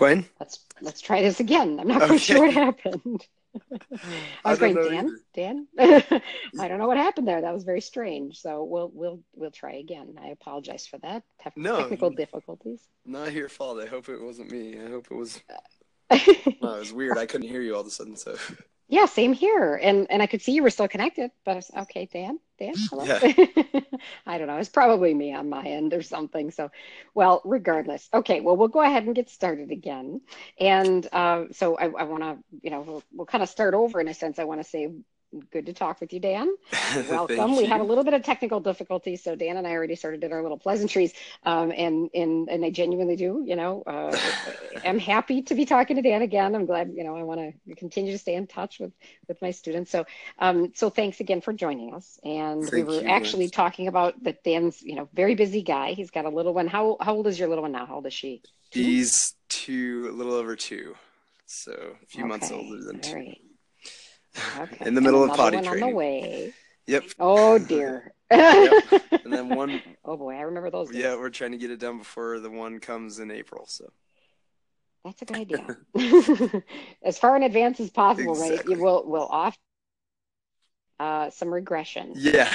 Gwen? Let's let's try this again. I'm not Okay. quite sure what happened. I was going, Dan. Dan. I don't know what happened there. That was very strange. So we'll we'll we'll try again. I apologize for that. No. technical difficulties. Not your fault. I hope it wasn't me. I hope it was. No, it was weird. I couldn't hear you all of a sudden. So same here. And and I could see you were still connected, but I was, okay, Dan, Dan, hello. I don't know. It's probably me on my end or something. So, well, regardless. Okay, well, we'll go ahead and get started again. And uh, so I, I want to, you know, we'll, we'll kind of start over in a sense. I want to say good to talk with you, Dan. Welcome. We you. had a little bit of technical difficulties, so Dan and I already started did our little pleasantries, um, and and and I genuinely do, you know, uh, am happy to be talking to Dan again. I'm glad, you know, I want to continue to stay in touch with with my students. So, um, so thanks again for joining us. And we were you, actually talking about that Dan's, you know, very busy guy. He's got a little one. How how old is your little one now? How old is she? He's two, a little over two, so a few months older than two. right. Okay. In the middle of potty one on the training. way. Yep. Oh dear. Yep. And then one, Oh boy, I remember those. Days. yeah, we're trying to get it done before the one comes in April. So That's a good idea. as far in advance as possible, right? You will will off uh, some regression. yeah,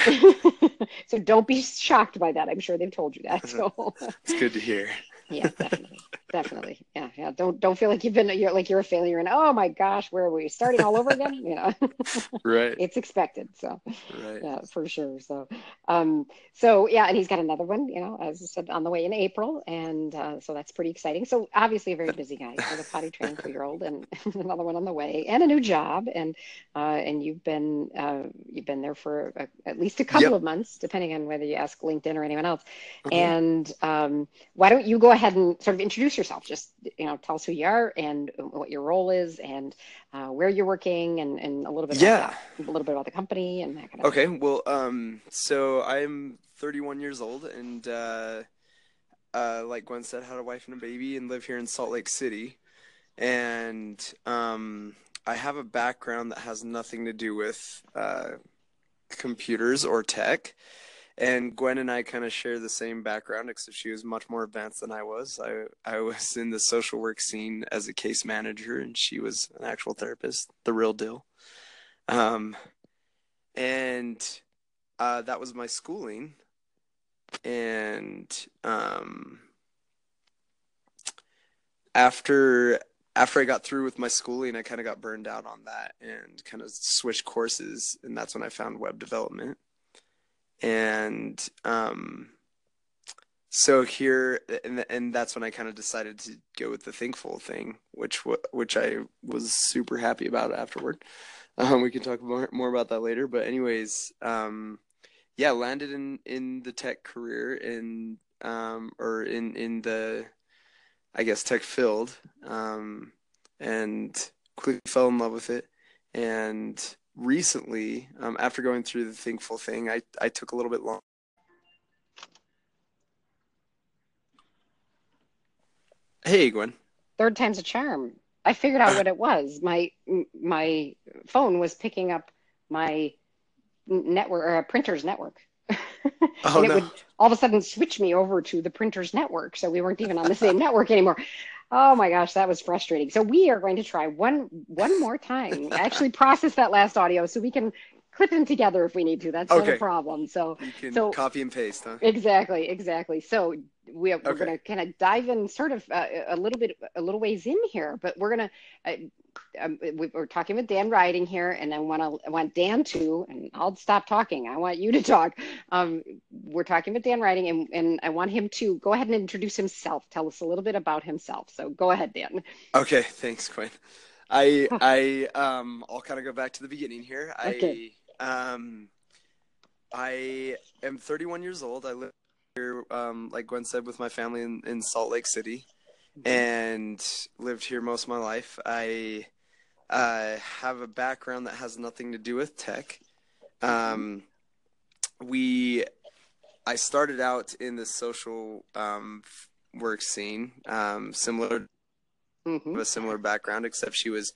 so don't be shocked by that. I'm sure they've told you that. So it's good to hear. yeah, definitely, definitely, yeah, yeah. Don't don't feel like you've been you're like you're a failure and oh my gosh, where are we starting all over again? You know, Right, it's expected. So right. yeah, for sure. So, um, so yeah, and he's got another one, you know, as I said, on the way in April, and uh, so that's pretty exciting. So obviously a very busy guy with a potty trained two year old, and another one on the way, and a new job, and uh, and you've been uh, you've been there for a, at least a couple Yep. of months, depending on whether you ask LinkedIn or anyone else. Mhm. And um, why don't you go ahead and sort of introduce yourself? Just you know, tell us who you are and what your role is, and uh, where you're working, and, and a little bit Yeah. about that, a little bit about the company and that kind of. Okay, well, um, so I'm 31 years old, and uh, uh, like Gwen said, had a wife and a baby, and live here in Salt Lake City. And um, I have a background that has nothing to do with uh, computers or tech. And Gwen and I kind of share the same background, except she was much more advanced than I was. I I was in the social work scene as a case manager, and she was an actual therapist, the real deal. Um, and uh, that was my schooling and um, after after I got through with my schooling, I kind of got burned out on that and kind of switched courses, and that's when I found web development. And um, so here, and and that's when I kind of decided to go with the Thinkful thing, which which I was super happy about afterward. Um, we can talk more more about that later, but anyways, um, yeah, landed in in the tech career in um or in in the I guess tech field um and quickly fell in love with it and recently um after going through the Thinkful thing I I took a little bit long Hey Gwen third time's a charm. I figured out what it was. My my phone was picking up my network or a printer's network. Oh, and it no. would all of a sudden switch me over to the printer's network. So we weren't even on the same network anymore. Oh my gosh, that was frustrating. So we are going to try one one more time. Actually process that last audio so we can clip them together if we need to. That's not a problem. So you can So- copy and paste huh Exactly, exactly. So we, we're Okay. going to kind of dive in sort of uh, a little bit, a little ways in here, but we're going to, uh, um, we- we're talking with Dan Riding here, and I want to, I want Dan to, and I'll stop talking. I want you to talk. Um, we're talking with Dan Riding, and, and I want him to go ahead and introduce himself. Tell us a little bit about himself. So go ahead, Dan. Okay, thanks, Gwen. I I um I'll kind of go back to the beginning here. Okay. I um I am 31 years old. I live here, um, like Gwen said, with my family in, in Salt Lake City, and lived here most of my life. I uh, have a background that has nothing to do with tech. Um, we I started out in the social um, work scene, um, similar Mhm. a similar background, except she was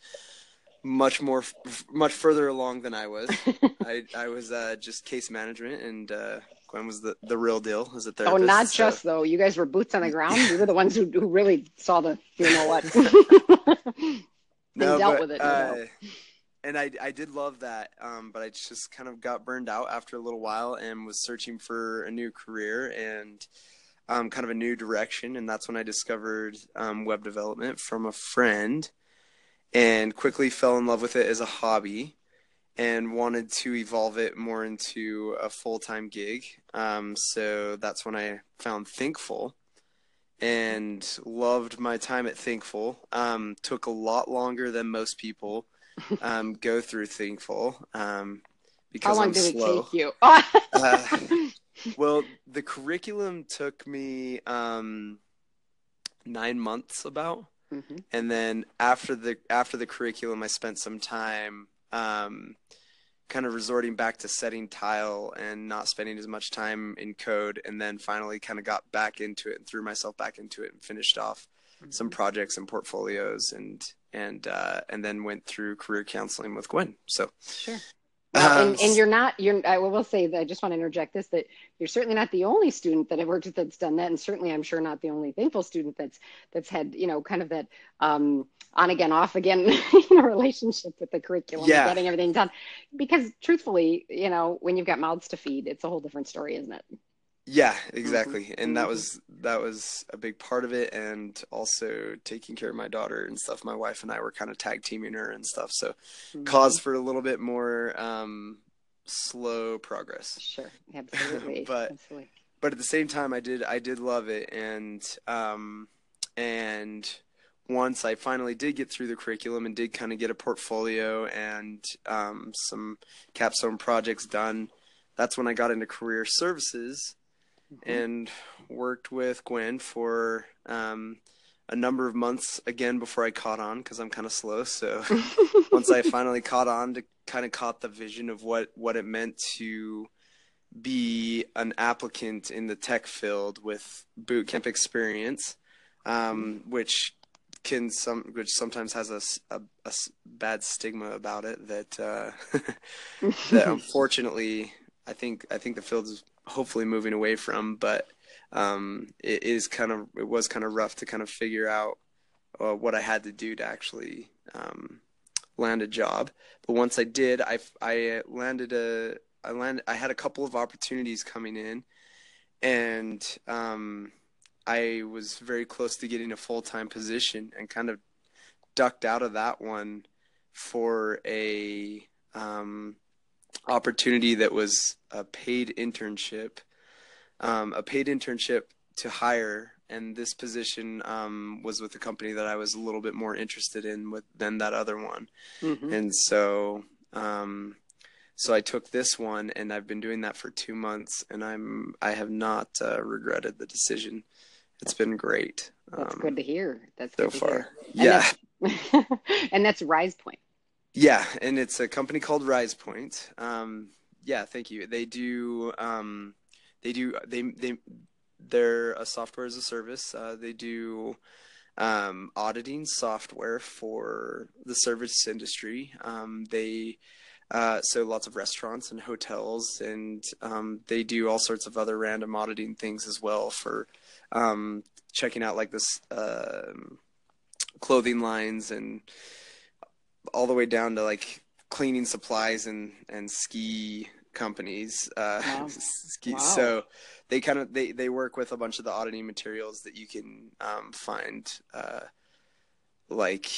much more, f- much further along than I was. I, I was uh, just case management and uh, Gwen was the, the real deal as a therapist. Oh, not so. just though. You guys were boots on the ground. you were the ones who, who really saw the you know what. no, dealt but, with it. Uh, and I I did love that, um, but I just kind of got burned out after a little while and was searching for a new career and um, kind of a new direction, and that's when I discovered um, web development from a friend, and quickly fell in love with it as a hobby, and wanted to evolve it more into a full time gig. Um, so that's when I found Thinkful, and loved my time at Thinkful. Um, took a lot longer than most people um, go through Thinkful. Um, because How long I'm did slow. it take you? uh, well, the curriculum took me um, nine months about, mm-hmm. and then after the after the curriculum, I spent some time um, kind of resorting back to setting tile and not spending as much time in code, and then finally kind of got back into it and threw myself back into it and finished off mm-hmm. some projects and portfolios and and uh, and then went through career counseling with Gwen. So sure. Well, and, and, you're not you're i will say that i just want to interject this that you're certainly not the only student that i've worked with that's done that and certainly i'm sure not the only Thinkful student that's that's had you know kind of that um, on again off again you know relationship with the curriculum yeah. getting everything done because truthfully you know when you've got mouths to feed it's a whole different story isn't it yeah, exactly. Mm-hmm. And that was that was a big part of it and also taking care of my daughter and stuff. My wife and I were kind of tag teaming her and stuff. So mm-hmm. cause for a little bit more um, slow progress. Sure. Absolutely. but Absolutely. but at the same time I did I did love it and um and once I finally did get through the curriculum and did kind of get a portfolio and um, some capstone projects done, that's when I got into career services mm-hmm. and worked with Gwen for um, a number of months again before I caught on because I'm kind of slow. So once I finally caught on to kind of caught the vision of what what it meant to be an applicant in the tech field with boot camp experience, um, which can some which sometimes has a, a, a bad stigma about it that uh, that unfortunately I think I think the field is hopefully moving away from, but um, it is kind of it was kind of rough to kind of figure out uh, what I had to do to actually um, land a job. But once I did, I I landed a I landed I had a couple of opportunities coming in, and um, I was very close to getting a full time position and kind of ducked out of that one for a um, opportunity that was a paid internship, um, a paid internship to hire. And this position um, was with a company that I was a little bit more interested in with, than that other one. Mm-hmm. And so, um, so I took this one, and I've been doing that for two months, and I'm I have not uh, regretted the decision. It's been great. That's good to hear. That's so far. Yeah. And that's, and that's RizePoint. Yeah, and it's a company called RizePoint. Um, yeah, thank you. They do. Um, they do. They they they're a software as a service. Uh, they do um, auditing software for the service industry. Um, they uh, so lots of restaurants and hotels, and um, they do all sorts of other random auditing things as well for um, checking out like this uh, clothing lines and all the way down to like cleaning supplies and and ski companies uh wow. ski wow. so they kind of they they work with a bunch of the auditing materials that you can um find uh like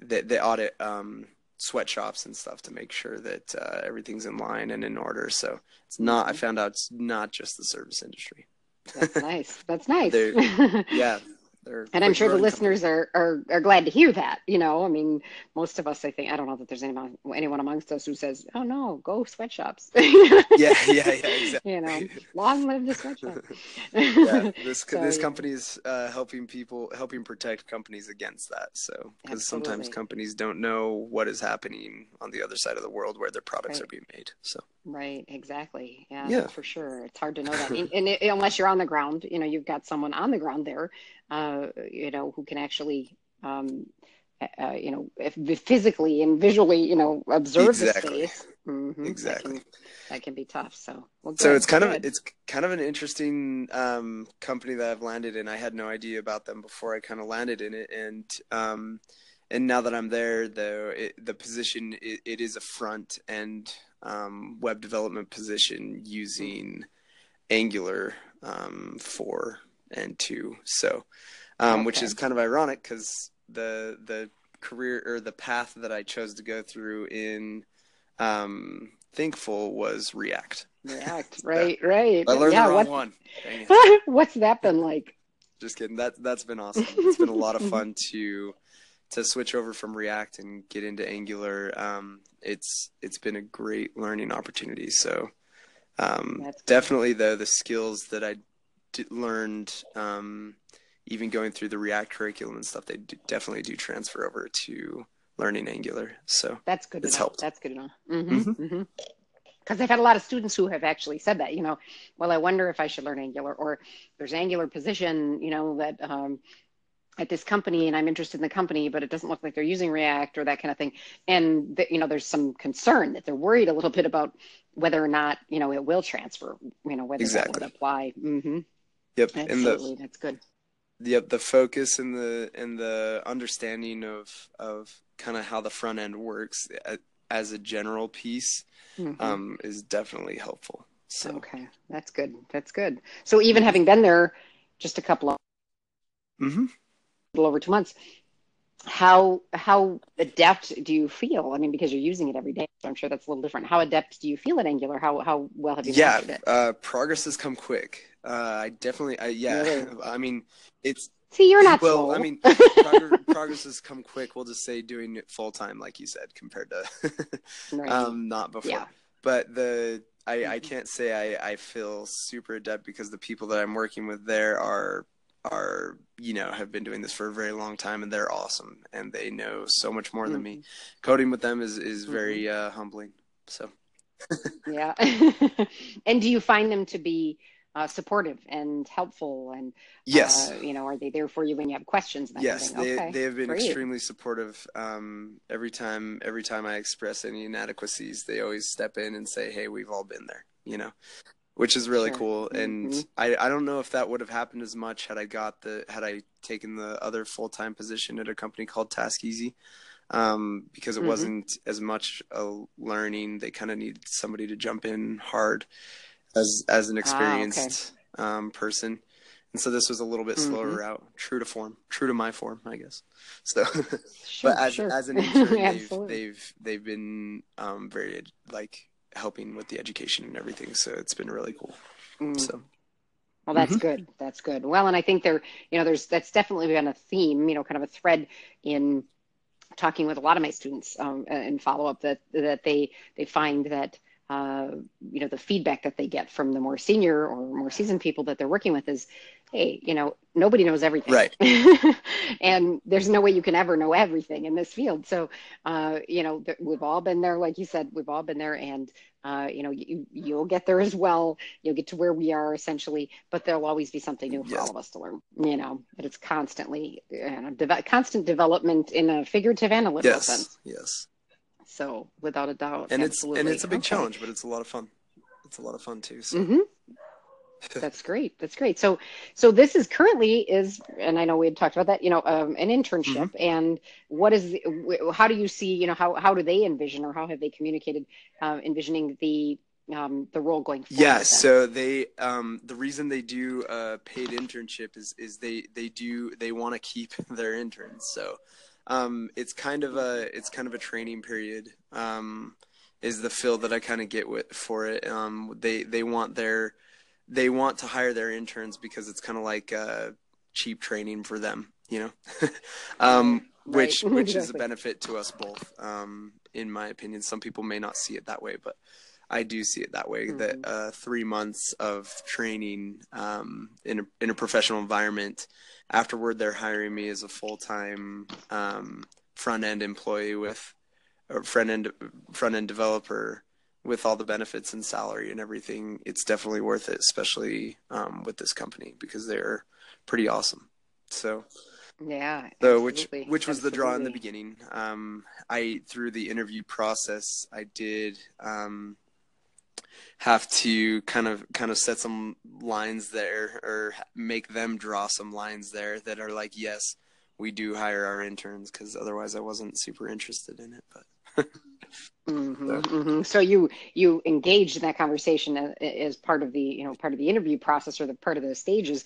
they, they audit um sweatshops and stuff to make sure that uh, everything's in line and in order so it's not i found out it's not just the service industry. That's nice. That's nice. Yeah they're and I'm sure the listeners are, are are glad to hear that. You know, I mean, most of us, I think, I don't know that there's anyone anyone amongst us who says, "Oh no, go sweatshops." yeah, yeah, yeah, exactly. you know, long live the sweatshop. yeah, this so, this yeah. company's uh, helping people, helping protect companies against that. So, because sometimes companies don't know what is happening on the other side of the world where their products right. are being made. So. Right, exactly. Yeah, yeah. for sure. It's hard to know that, and, and it, unless you're on the ground, you know, you've got someone on the ground there uh, you know, who can actually um, uh, you know, physically and visually, you know, observe exactly. the space. Mm-hmm. Exactly. That can, that can, be tough. So, well, so it's kind of it's kind of an interesting um, company that I've landed in. I had no idea about them before I kind of landed in it, and um, and now that I'm there, though, the position it, it is a front end um, web development position using Angular um, four and two. So, um, okay. which is kind of ironic because the the career or the path that I chose to go through in um, Thinkful was React. React, right, so, right. I learned yeah, the wrong one. What's that been like? Just kidding. That that's been awesome. It's been a lot of fun to to switch over from React and get into Angular. Um, it's it's been a great learning opportunity. So um, definitely though the skills that I learned um, even going through the React curriculum and stuff, they do, definitely do transfer over to learning Angular. So that's good. It's enough. helped. That's good enough. Mm-hmm, mm-hmm. Mm-hmm. Because I've had a lot of students who have actually said that, you know, well, I wonder if I should learn Angular, or there's Angular position, you know, that um, at this company, and I'm interested in the company, but it doesn't look like they're using React or that kind of thing. And the, you know, there's some concern that they're worried a little bit about whether or not you know it will transfer, you know, whether exactly. that would apply. Mm-hmm. Yep, absolutely, the, that's good the the focus and the and the understanding of of kind of how the front end works as a general piece mm-hmm. um, is definitely helpful. So okay, that's good. That's good. So even having been there just a couple of mm-hmm. Little over two months, how how adept do you feel? I mean, because you're using it every day, so I'm sure that's a little different. How adept do you feel at Angular? How how well have you yeah, it? Uh, progress has come quick. Uh, I definitely, I, yeah. Really? I mean, it's see, you're not well. Slow. I mean, progress, progress, has come quick. We'll just say doing it full time, like you said, compared to right. um, not before. Yeah. But the I, I mm-hmm. can't say I, I feel super adept because the people that I'm working with there are are you know have been doing this for a very long time and they're awesome and they know so much more mm-hmm. than me mm-hmm. coding with them is is very mm-hmm. uh, humbling so yeah and do you find them to be uh, supportive and helpful and yes uh, you know are they there for you when you have questions yes they, okay. they have been Great. extremely supportive um, every time every time i express any inadequacies they always step in and say hey we've all been there you know which is really cool. And mm-hmm. I, I don't know if that would have happened as much had I got the had I taken the other full time position at a company called TaskEasy, um, because it mm-hmm. wasn't as much a learning. They kind of needed somebody to jump in hard as as an experienced ah, okay. um, person. And so this was a little bit slower mm-hmm. route, true to form, true to my form, I guess. So, sure, but as sure. as an intern, they've, they've they've been um, very like helping with the education and everything. So it's been really cool. Mm. So. Well, that's mm-hmm. good. That's good. Well, and I think there, you know, there's that's definitely been a theme, you know, kind of a thread in talking with a lot of my students um, and follow up that that they they find that uh, you know the feedback that they get from the more senior or more seasoned people that they're working with is hey, you know, nobody knows everything. Right. and there's no way you can ever know everything in this field. So, uh, you know, th- we've all been there, like you said, we've all been there and, uh, you know, you, you'll get there as well. You'll get to where we are essentially, but there'll always be something new for all of us to learn, you know, but it's constantly, you know, de- constant development in a figurative and a literal yes. sense. Yes. So without a doubt. And absolutely. it's, and it's a big okay. challenge, but it's a lot of fun. It's a lot of fun too. So. Mm-hmm. That's great. That's great. So, so this is currently is, and I know we had talked about that, you know, um, an internship. Mm-hmm. And what is, the, how do you see, you know, how how do they envision, or how have they communicated, uh, envisioning the um, the role going forward? Yeah. So they, um, the reason they do a paid internship is is they they do they want to keep their interns. So, um, it's kind of a it's kind of a training period. Um, is the feel that I kind of get with for it. Um, they they want their they want to hire their interns because it's kind of like uh, cheap training for them, you know, um, right. which which is a benefit to us both, um, in my opinion. Some people may not see it that way, but I do see it that way. Mm-hmm. That uh, three months of training um, in a, in a professional environment, afterward they're hiring me as a full time um, front end employee with a front end front end developer with all the benefits and salary and everything, it's definitely worth it, especially um, with this company because they're pretty awesome. So, Yeah. So which which was absolutely. the draw in the beginning. Um, I through the interview process, I did um, have to kind of kind of set some lines there or make them draw some lines there that are like, yes, we do hire our interns because otherwise I wasn't super interested in it. But mm-hmm, so. Mm-hmm. so. you you engaged in that conversation as part of the you know part of the interview process or the part of the stages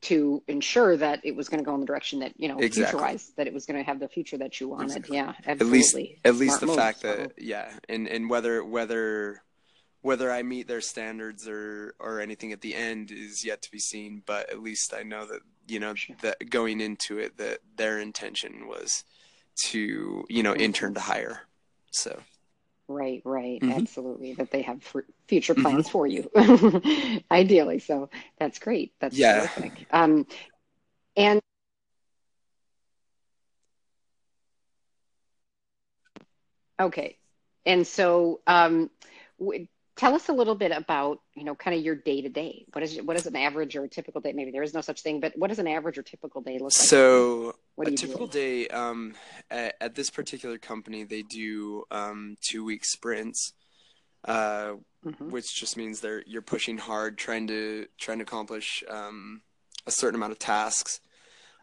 to ensure that it was going to go in the direction that you know exactly. future wise that it was going to have the future that you wanted exactly. yeah absolutely. at least at least the move, fact so. that yeah and and whether whether whether i meet their standards or or anything at the end is yet to be seen but at least i know that you know sure. that going into it that their intention was to you know intern to hire so Right, right, mm-hmm. absolutely. That they have future mm-hmm. plans mm-hmm. for you, ideally. So that's great. That's yeah. terrific. Um, and okay, and so um, w- tell us a little bit about you know kind of your day to day what is what is an average or a typical day? Maybe there is no such thing but what does an average or typical day look like? So a typical day um, at, at, this particular company they do um, two week sprints uh, mm-hmm. which just means they're you're pushing hard trying to trying to accomplish um, a certain amount of tasks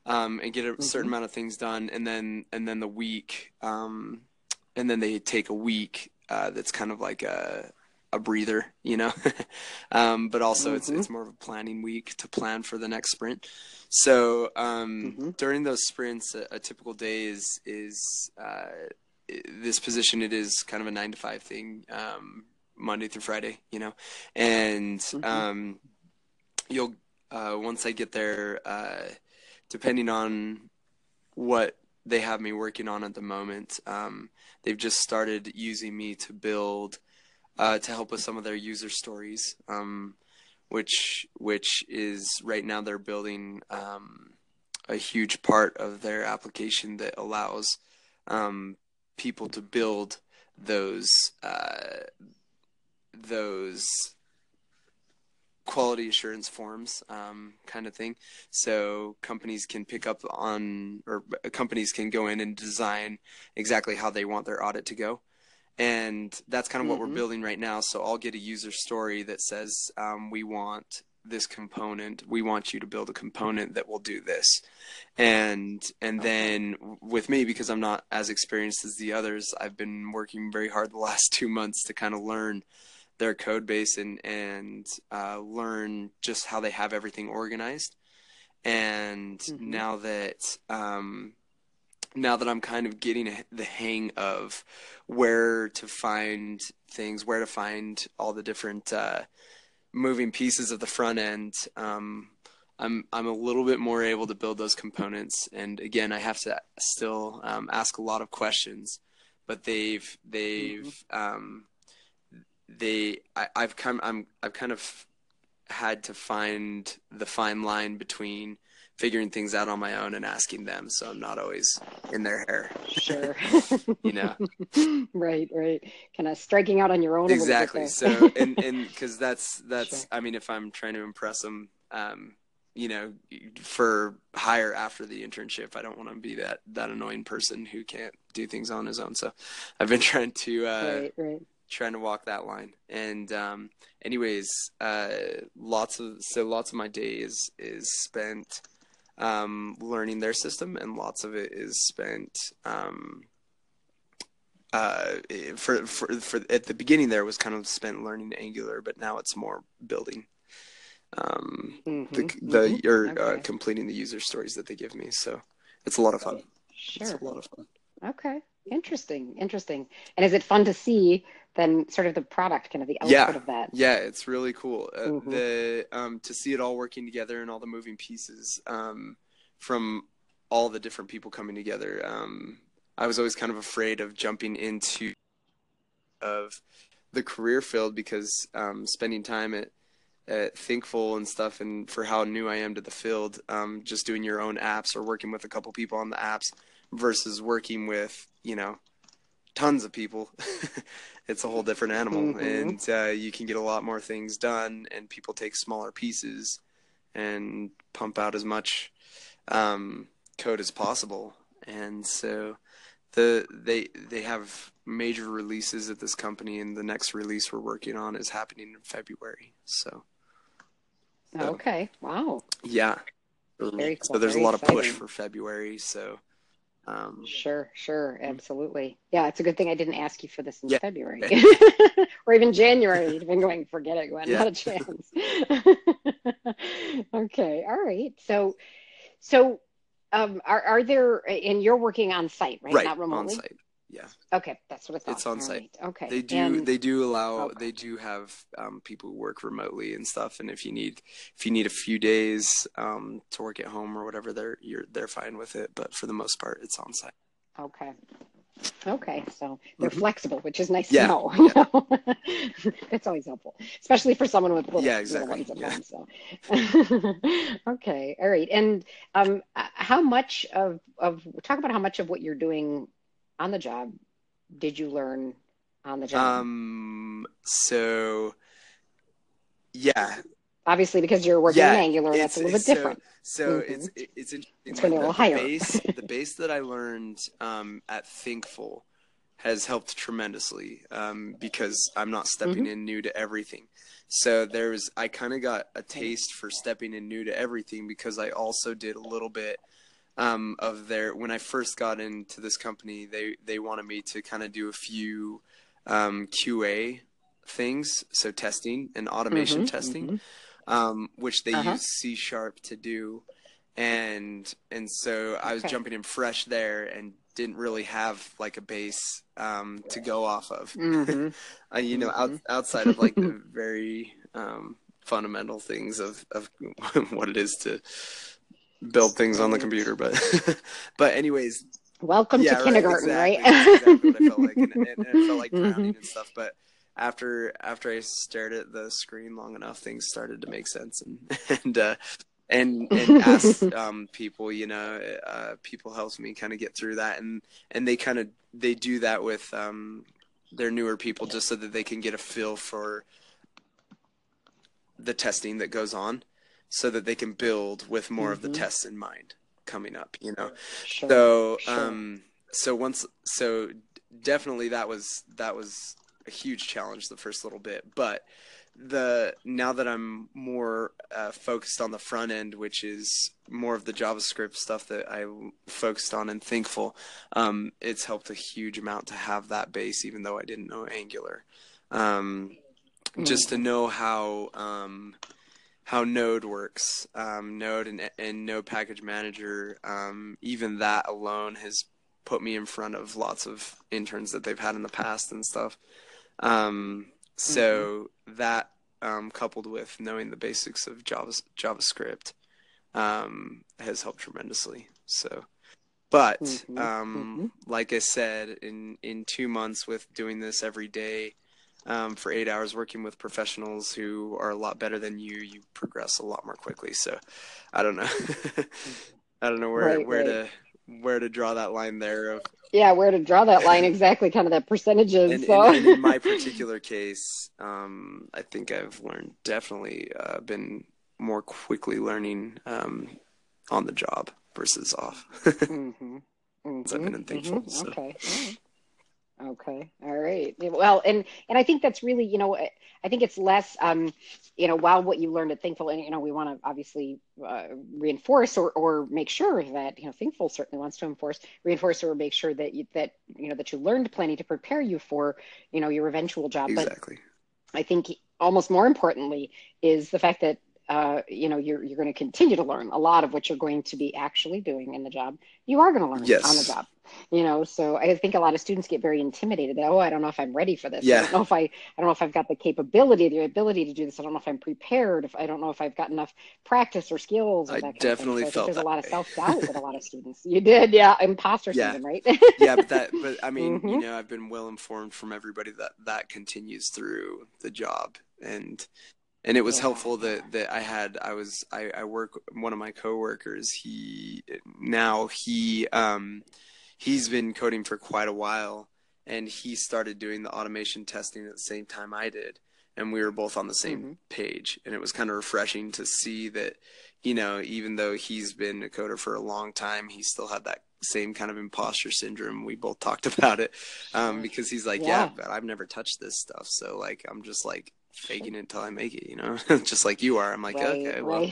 um, and get a mm-hmm. certain amount of things done. And then and then the week um, and then they take a week uh, that's kind of like a a breather, you know. um, but also mm-hmm. it's it's more of a planning week to plan for the next sprint. So um, mm-hmm. during those sprints, a, a, typical day is is uh, this position. It is kind of a nine to five thing, um, Monday through Friday, you know, and mm-hmm. Um, you'll uh, once I get there, uh, depending on what they have me working on at the moment. Um, they've just started using me to build uh, to help with some of their user stories, um, which which is right now they're building um, a huge part of their application that allows um, people to build those uh, those quality assurance forms um, kind of thing. So companies can pick up on or companies can go in and design exactly how they want their audit to go and that's kind of what mm-hmm. we're building right now so i'll get a user story that says um, we want this component we want you to build a component that will do this and and okay. then with me because i'm not as experienced as the others i've been working very hard the last two months to kind of learn their code base and and uh, learn just how they have everything organized and mm-hmm. now that um, now that I'm kind of getting the hang of where to find things, where to find all the different uh, moving pieces of the front end, um, I'm I'm a little bit more able to build those components. And again, I have to still um, ask a lot of questions, but they've they've mm-hmm. um, they I, I've come I'm I've kind of had to find the fine line between figuring things out on my own and asking them so i'm not always in their hair. Sure. You know. Right right. Kind of striking out on your own exactly. so and and because that's that's sure. i mean if i'm trying to impress them um you know for hire after the internship i don't want to be that that annoying person who can't do things on his own. So i've been trying to uh right, right. trying to walk that line. And um, anyways, uh, lots of so lots of my day is is spent um, learning their system, and lots of it is spent. Um, uh, for, for for at the beginning there was kind of spent learning Angular, but now it's more building um, mm-hmm, the the mm-hmm. or uh, okay. uh, completing the user stories that they give me. So it's a lot of fun. Sure, it's a lot of fun. Okay, interesting, interesting. And is it fun to see then sort of the product, kind of the output yeah. of that. Yeah, it's really cool. Uh, mm-hmm. The um, to see it all working together and all the moving pieces um, from all the different people coming together. Um, I was always kind of afraid of jumping into of the career field because um, spending time at at Thinkful and stuff, and for how new I am to the field, um, just doing your own apps or working with a couple people on the apps versus working with you know tons of people, it's a whole different animal, mm-hmm. and uh, you can get a lot more things done, and people take smaller pieces and pump out as much um, code as possible. And so the they they have major releases at this company, and the next release we're working on is happening in February. So. so okay. Wow. Yeah. Very cool. So there's a lot exciting. of push for February. So. Um, sure, sure, absolutely. Yeah, it's a good thing I didn't ask you for this in yeah. February or even January. You'd been going, forget it, Gwen, yeah. not a chance. okay, all right. So, so um, are are there? And you're working on site, right? Right, Not remotely. On site. Yeah. Okay, that's what I thought. It's on site. Right. Okay. They do. And, they do allow. Okay. They do have um, people who work remotely and stuff. And if you need, if you need a few days um, to work at home or whatever, they're you're they're fine with it. But for the most part, it's on site. Okay. Okay, so they're mm-hmm. flexible, which is nice yeah. to know. Yeah. That's always helpful, especially for someone with little, yeah, exactly. yeah. Home, so. okay, all right. And um, how much of of talk about how much of what you're doing on the job did you learn on the job? Um, so yeah, obviously because you're working yeah, in Angular, that's a little bit different. So mm-hmm. it's it's interesting. It's when the, higher. base the base that I learned um, at Thinkful has helped tremendously um, because I'm not stepping mm-hmm. in new to everything. So there was I kind of got a taste for stepping in new to everything because I also did a little bit um, of their when I first got into this company. They they wanted me to kind of do a few um, QA things, so testing and automation mm-hmm, testing. Mm-hmm um, which they uh-huh. use C sharp to do, and and so I was okay. jumping in fresh there and didn't really have like a base um, to go off of, mm-hmm. uh, you know, mm-hmm. out, outside of like the very um, fundamental things of of what it is to build things on the computer. But but anyways, welcome yeah, to kindergarten, right? Exactly, right? exactly what I felt like, and, and, and it felt like mm-hmm. drowning mm-hmm. and stuff, but after after I stared at the screen long enough, things started to make sense and and uh, and and asked um, people, you know, uh, people helped me kind of get through that, and and they kind of they do that with um, their newer people just so that they can get a feel for the testing that goes on, so that they can build with more mm-hmm. of the mm-hmm. tests in mind coming up, you know. Sure, so sure. um, so once so definitely that was that was a huge challenge the first little bit, but the now that I'm more uh, focused on the front end, which is more of the JavaScript stuff that I focused on and Thinkful um, it's helped a huge amount to have that base, even though I didn't know Angular. Um, mm. Just to know how um, how Node works, um, Node and, and Node Package Manager, um, even that alone has put me in front of lots of interns that they've had in the past and stuff. Um, so mm-hmm. that um, coupled with knowing the basics of Java, JavaScript um, has helped tremendously. So, but mm-hmm. Um, mm-hmm. like I said, in in two months with doing this every day um, for eight hours, working with professionals who are a lot better than you, you progress a lot more quickly. So, I don't know. I don't know where right, where right. to where to draw that line there of yeah, where to draw that line exactly, kind of that percentages. And, so. and, and in my particular case, um, I think I've learned definitely uh, been more quickly learning um, on the job versus off. mm-hmm. Mm-hmm. I've been in Thinkful. Mm-hmm. So. Okay. Okay. All right. Well, and and I think that's really, you know, I think it's less, um, you know, while what you learned at Thinkful, and you know, we want to obviously uh, reinforce or or make sure that you know Thinkful certainly wants to enforce, reinforce or make sure that you that you know that you learned plenty to prepare you for you know your eventual job. Exactly. But I think almost more importantly is the fact that uh, you know you're you're going to continue to learn a lot of what you're going to be actually doing in the job. You are going to learn yes. on the job, you know. So I think a lot of students get very intimidated. That, oh, I don't know if I'm ready for this. Yeah. I don't know if I I don't know if I've got the capability, the ability to do this. I don't know if I'm prepared. If I don't know if I've got enough practice or skills. Or I definitely so I felt there's a lot of self doubt with a lot of students. You did, yeah, imposter yeah. syndrome, right? yeah, but that, but I mean, mm-hmm. you know, I've been well informed from everybody that that continues through the job and and it was helpful that that I had I was I, I work one of my coworkers he now he um he's been coding for quite a while and he started doing the automation testing at the same time I did and we were both on the same mm-hmm. page. And it was kind of refreshing to see that, you know, even though he's been a coder for a long time, he still had that same kind of imposter syndrome. We both talked about it um, because he's like, yeah. yeah, but I've never touched this stuff. So like, I'm just like faking it until I make it, you know, just like you are. I'm like, right, okay, well,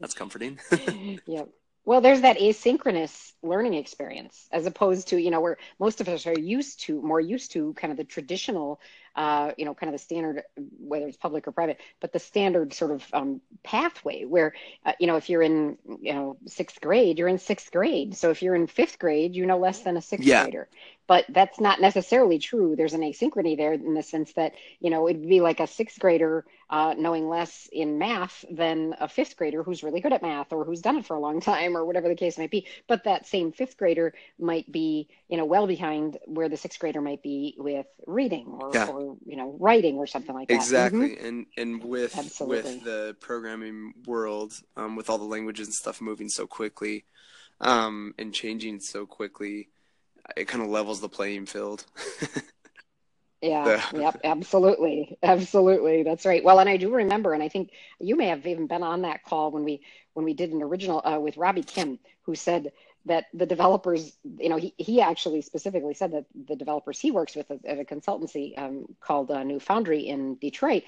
that's comforting. yep. Well, there's that asynchronous learning experience as opposed to, you know, where most of us are used to, more used to kind of the traditional uh, you know, kind of the standard, whether it's public or private, but the standard sort of um, pathway where, uh, you know, if you're in, you know, sixth grade, you're in sixth grade. So if you're in fifth grade, you know less than a sixth yeah. grader. But that's not necessarily true. There's an asynchrony there in the sense that, you know, it'd be like a sixth grader uh, knowing less in math than a fifth grader who's really good at math or who's done it for a long time or whatever the case might be. But that same fifth grader might be, you know, well behind where the sixth grader might be with reading or, yeah. or you know writing or something like that exactly mm-hmm. and and with Absolutely. with the programming world um, with all the languages and stuff moving so quickly um, and changing so quickly it kind of levels the playing field yeah yep absolutely absolutely that's right well and i do remember and i think you may have even been on that call when we when we did an original uh, with robbie kim who said that the developers, you know, he, he actually specifically said that the developers he works with at a consultancy um, called uh, New Foundry in Detroit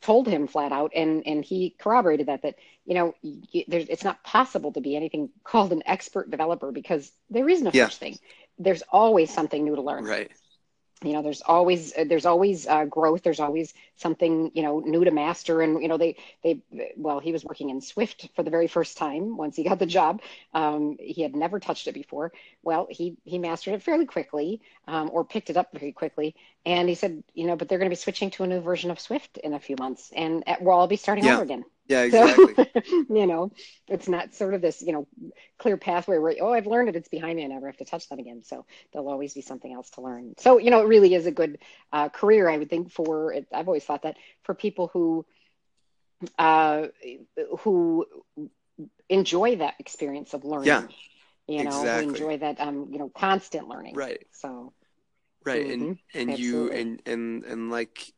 told him flat out, and and he corroborated that that you know it's not possible to be anything called an expert developer because there is no yeah. such thing. There's always something new to learn. Right. You know there's always there's always uh, growth. There's always something you know new to master. And you know they they well he was working in swift for the very first time once he got the job. Um, he had never touched it before. Well he he mastered it fairly quickly um, or picked it up very quickly. And he said you know but they're going to be switching to a new version of swift in a few months. And uh, we'll all be starting yeah. over again yeah, exactly. So, you know, it's not sort of this, you know, clear pathway where, oh, I've learned it, it's behind me, I never have to touch that again. So there'll always be something else to learn. So, you know, it really is a good uh, career, I would think, for it. I've always thought that for people who, uh, who enjoy that experience of learning. Yeah. You know, exactly. enjoy that, um, you know, constant learning. Right. So. Right. Mm-hmm. And, and Absolutely. you, and, and, and like,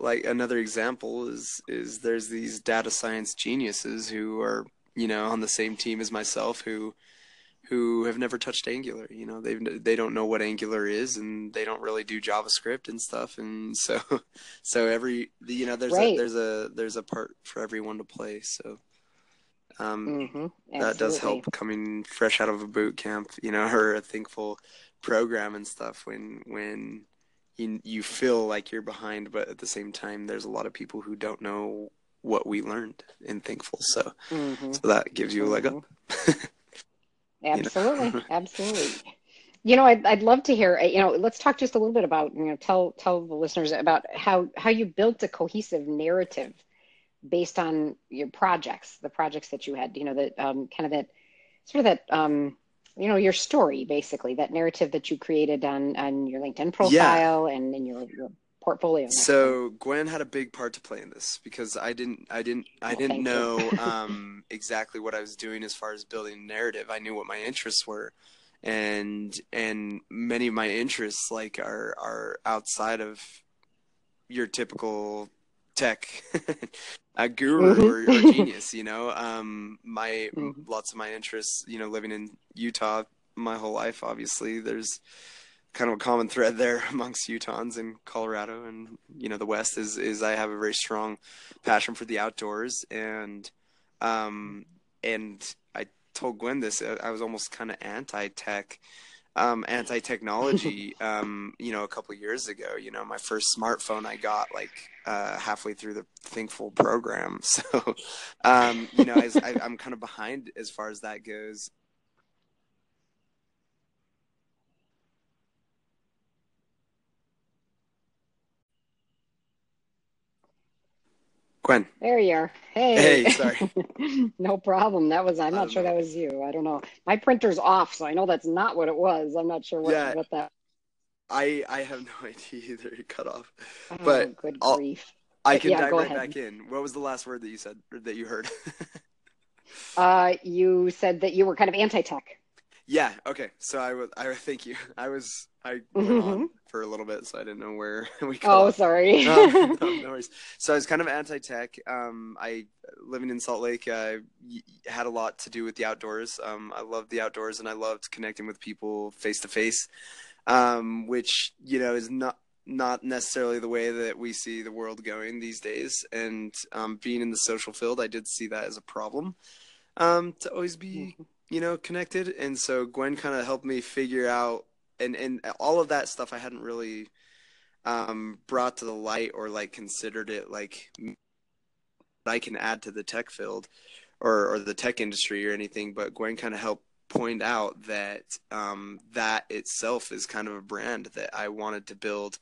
like another example is is there's these data science geniuses who are you know on the same team as myself who who have never touched angular you know they they don't know what angular is and they don't really do javascript and stuff and so so every you know there's right. a there's a there's a part for everyone to play so um mm-hmm. that does help coming fresh out of a boot camp you know or a thinkful program and stuff when when you you feel like you're behind, but at the same time, there's a lot of people who don't know what we learned in Thinkful. So, mm-hmm. so that gives you a leg up. Mm-hmm. absolutely, know? absolutely. You know, I'd, I'd love to hear. You know, let's talk just a little bit about. You know, tell tell the listeners about how how you built a cohesive narrative based on your projects, the projects that you had. You know, that um, kind of that sort of that um, you know your story basically that narrative that you created on on your linkedin profile yeah. and in your, your portfolio so gwen had a big part to play in this because i didn't i didn't i oh, didn't know um, exactly what i was doing as far as building narrative. I knew what my interests were. And and many of my interests like are are outside of your typical tech a guru mm-hmm. or, or, genius you know um my mm-hmm. lots of my interests you know living in utah my whole life obviously there's kind of a common thread there amongst utahns in colorado and you know the west is is i have a very strong passion for the outdoors and um and i told gwen this i was almost kind of anti-tech um, anti-technology um, you know a couple years ago you know my first smartphone i got like uh, halfway through the thinkful program. So um, you know I, i'm kind of behind as far as that goes Gwen. There you are. Hey. Hey, sorry. no problem. That was I'm not sure that was you. I don't know. My printer's off, so I know that's not what it was. I'm not sure what, yeah, what that I I have no idea either. It cut off. Oh, but good grief. i I can yeah, dive right ahead. back in. What was the last word that you said that you heard? uh you said that you were kind of anti tech. Yeah. Okay. So I was. I thank you. I was. I went Mm-hmm. for a little bit, so I didn't know where we. cut Oh, sorry. no, no, no worries. So I was kind of anti-tech. Um, I living in Salt Lake. I y- had a lot to do with the outdoors. Um, I loved the outdoors, and I loved connecting with people face to face. Um, which you know is not not necessarily the way that we see the world going these days. And um, being in the social field, I did see that as a problem. Um, to always be you know connected, and so Gwen kind of helped me figure out, and and all of that stuff I hadn't really um, brought to the light or like considered it like I can add to the tech field or, or the tech industry or anything, but Gwen kind of helped point out that um, that itself is kind of a brand that I wanted to build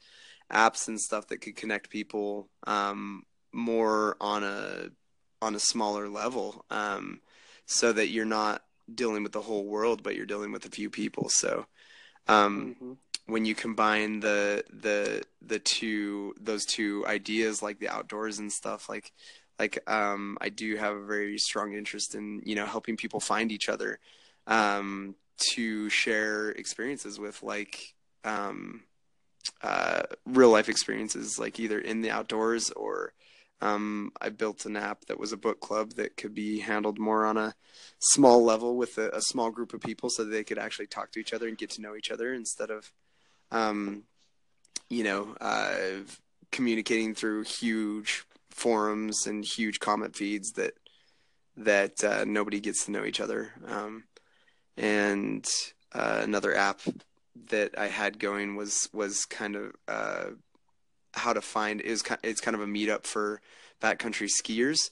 apps and stuff that could connect people um, more on a on a smaller level, um, so that you're not dealing with the whole world, but you're dealing with a few people. So um, Mhm. when you combine the the the two those two ideas like the outdoors and stuff like like um I do have a very strong interest in you know helping people find each other um to share experiences with like um uh real life experiences like either in the outdoors or um I built an app that was a book club that could be handled more on a small level with a, a small group of people so they could actually talk to each other and get to know each other instead of um, you know, uh, communicating through huge forums and huge comment feeds that that uh, nobody gets to know each other. Um, and uh, another app that I had going was was kind of uh, how to find is it's kind of a meetup for backcountry skiers,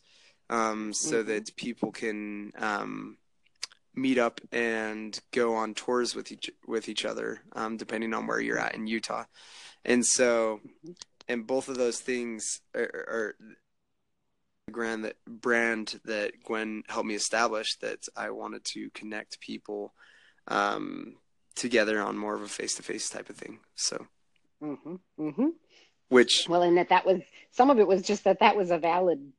um, so Mhm. that people can um, meet up and go on tours with each with each other, um, depending on where you're at in Utah. And so, and both of those things are, are the brand that brand that Gwen helped me establish that I wanted to connect people um, together on more of a face to face type of thing. So, Mhm. Mhm. Which Well, and that that was some of it was just that that was a valid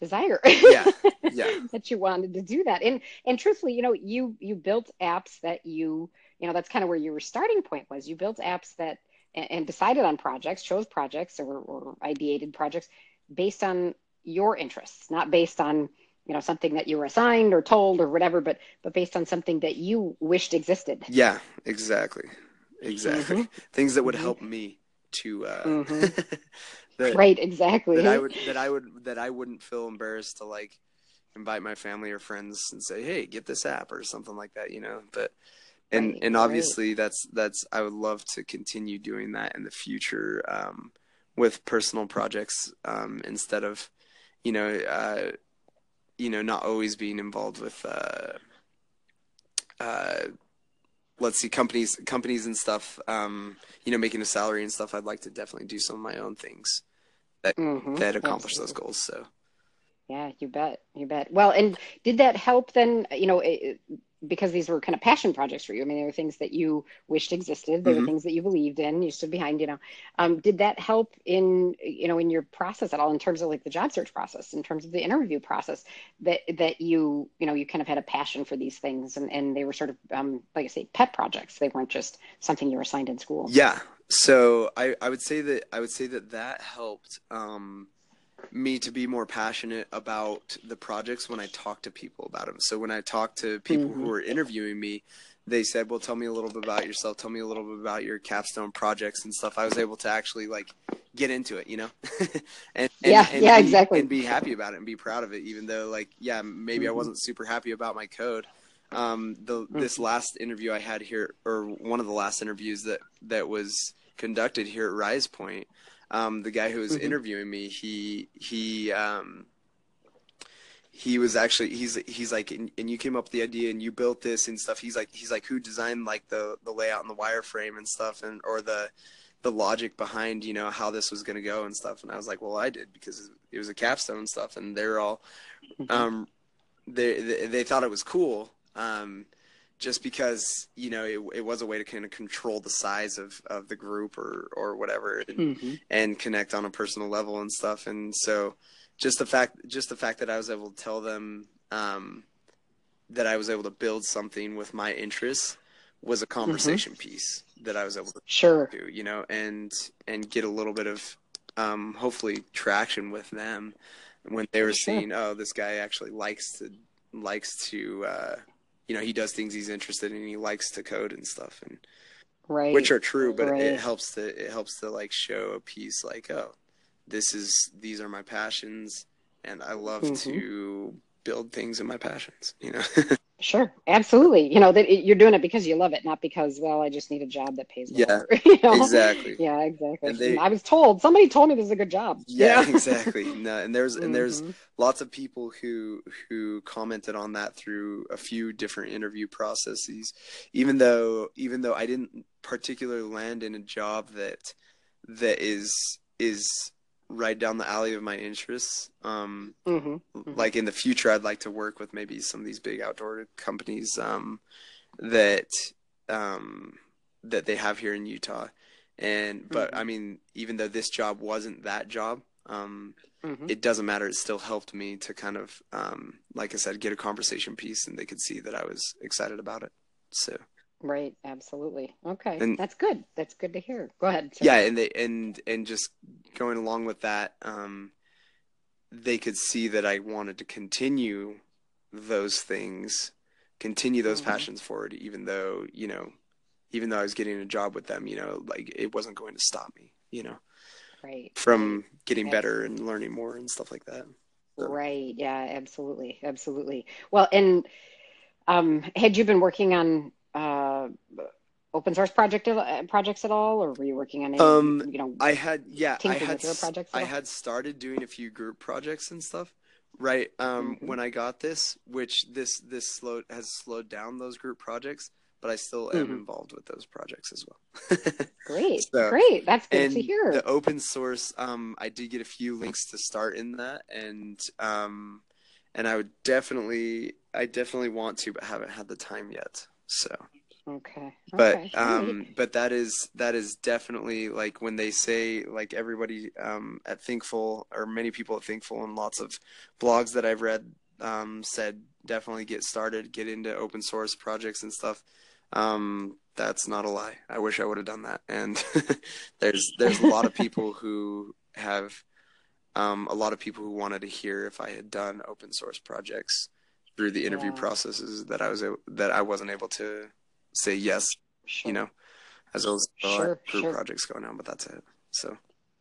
desire. Yeah, yeah. that you wanted to do that. And and truthfully, you know, you you built apps that you, you know, that's kind of where your starting point was. You built apps that and, and decided on projects, chose projects or, or ideated projects based on your interests, not based on you know something that you were assigned or told or whatever, but but based on something that you wished existed. yeah, exactly, exactly. Things that would Mhm. help me to uh, Mhm. that, Right, exactly. that I would that I would that I wouldn't feel embarrassed to like invite my family or friends and say, "Hey, get this app" or something like that, you know. But and Right, and right. obviously that's that's I would love to continue doing that in the future um, with personal projects um, instead of you know uh, you know not always being involved with uh, uh, let's see companies companies and stuff um, you know making a salary and stuff I'd like to definitely do some of my own things Mhm, that accomplish those goals so Yeah, you bet. You bet. Well, and did that help then, you know, it, because these were kind of passion projects for you? I mean, they were things that you wished existed. They were Mhm. things that you believed in, you stood behind, you know. Um, did that help in, you know, in your process at all in terms of like the job search process, in terms of the interview process that, that you, you know, you kind of had a passion for these things and, and they were sort of, um, like I say, pet projects. They weren't just something you were assigned in school. Yeah. So I, I would say that I would say that that helped um, me to be more passionate about the projects when I talk to people about them. So when I talk to people Mhm. who were interviewing me, they said, "Well, tell me a little bit about yourself. Tell me a little bit about your capstone projects and stuff." I was able to actually like get into it, you know, and, and Yeah, and yeah, be- exactly. and be happy about it and be proud of it, even though like yeah, maybe I Mhm. wasn't super happy about my code. Um, the this last interview I had here, or one of the last interviews that that was conducted here at RizePoint, um, the guy who was Mhm. interviewing me, he he um, he was actually he's he's like and, and you came up with the idea and you built this and stuff. He's like he's like who designed like the the layout and the wireframe and stuff and or the the logic behind you know how this was going to go and stuff. And I was like, well, I did because it was a capstone and stuff, and they're all Mhm. um, they, they they thought it was cool. Um, just because you know it, it was a way to kind of control the size of, of the group or or whatever and, Mhm. and connect on a personal level and stuff and so just the fact just the fact that I was able to tell them um, that I was able to build something with my interests was a Mm-hmm. conversation piece that I was able to Sure. do, you know, and and get a little bit of um, hopefully traction with them when they were Sure. seeing, oh, this guy actually likes to likes to, uh, you know, he does things he's interested in, he likes to code and stuff, and Right. which are true, but Right. it helps to it helps to like show a piece like, oh, this is these are my passions, and I love Mhm. to build things in my passions, you know. Sure, absolutely. You know that it, you're doing it because you love it, not because well, I just need a job that pays Yeah, more. you know? exactly. Yeah, exactly. They- I was told somebody told me this is a good job. Yeah, know? exactly. No, and there's and there's Mhm. lots of people who who commented on that through a few different interview processes even though even though i didn't particularly land in a job that that is is right down the alley of my interests um Mhm. Mhm. like in the future i'd like to work with maybe some of these big outdoor companies um that um that they have here in utah and but Mhm. i mean even though this job wasn't that job um Mhm. it doesn't matter. It still helped me to kind of, um, like I said, get a conversation piece, and they could see that I was excited about it. So Right, absolutely. Okay, And- that's good. That's good to hear. Go ahead. yeah, and they and and just going along with that, um, they could see that I wanted to continue those things, continue those Mhm. passions forward, even though you know, even though I was getting a job with them, you know, like it wasn't going to stop me, you know, Right. from getting better and learning more and stuff like that. So- Right. Yeah, absolutely. Absolutely. Well, and um, had you been working on uh, open source project uh, projects at all, or were you working on any, Um, you know, I had yeah, I had projects I all? had started doing a few group projects and stuff. Right. Um Mhm. when I got this, which this this slowed has slowed down those group projects, but I still am Mhm. involved with those projects as well. great, so- great. That's good to hear. the open source um I did get a few links to start in that and um and I would definitely I definitely want to but haven't had the time yet. So okay. but okay. um but that is that is definitely like when they say like everybody um at thinkful or many people at thinkful and lots of blogs that i've read um said definitely get started get into open source projects and stuff um that's not a lie i wish i would have done that and there's there's a lot of people who have um a lot of people who wanted to hear if i had done open source projects through the interview Yeah. processes that i was a- that i wasn't able to say yes Sure. you know, as well as a lot of Sure, group sure. projects going on, but that's it. So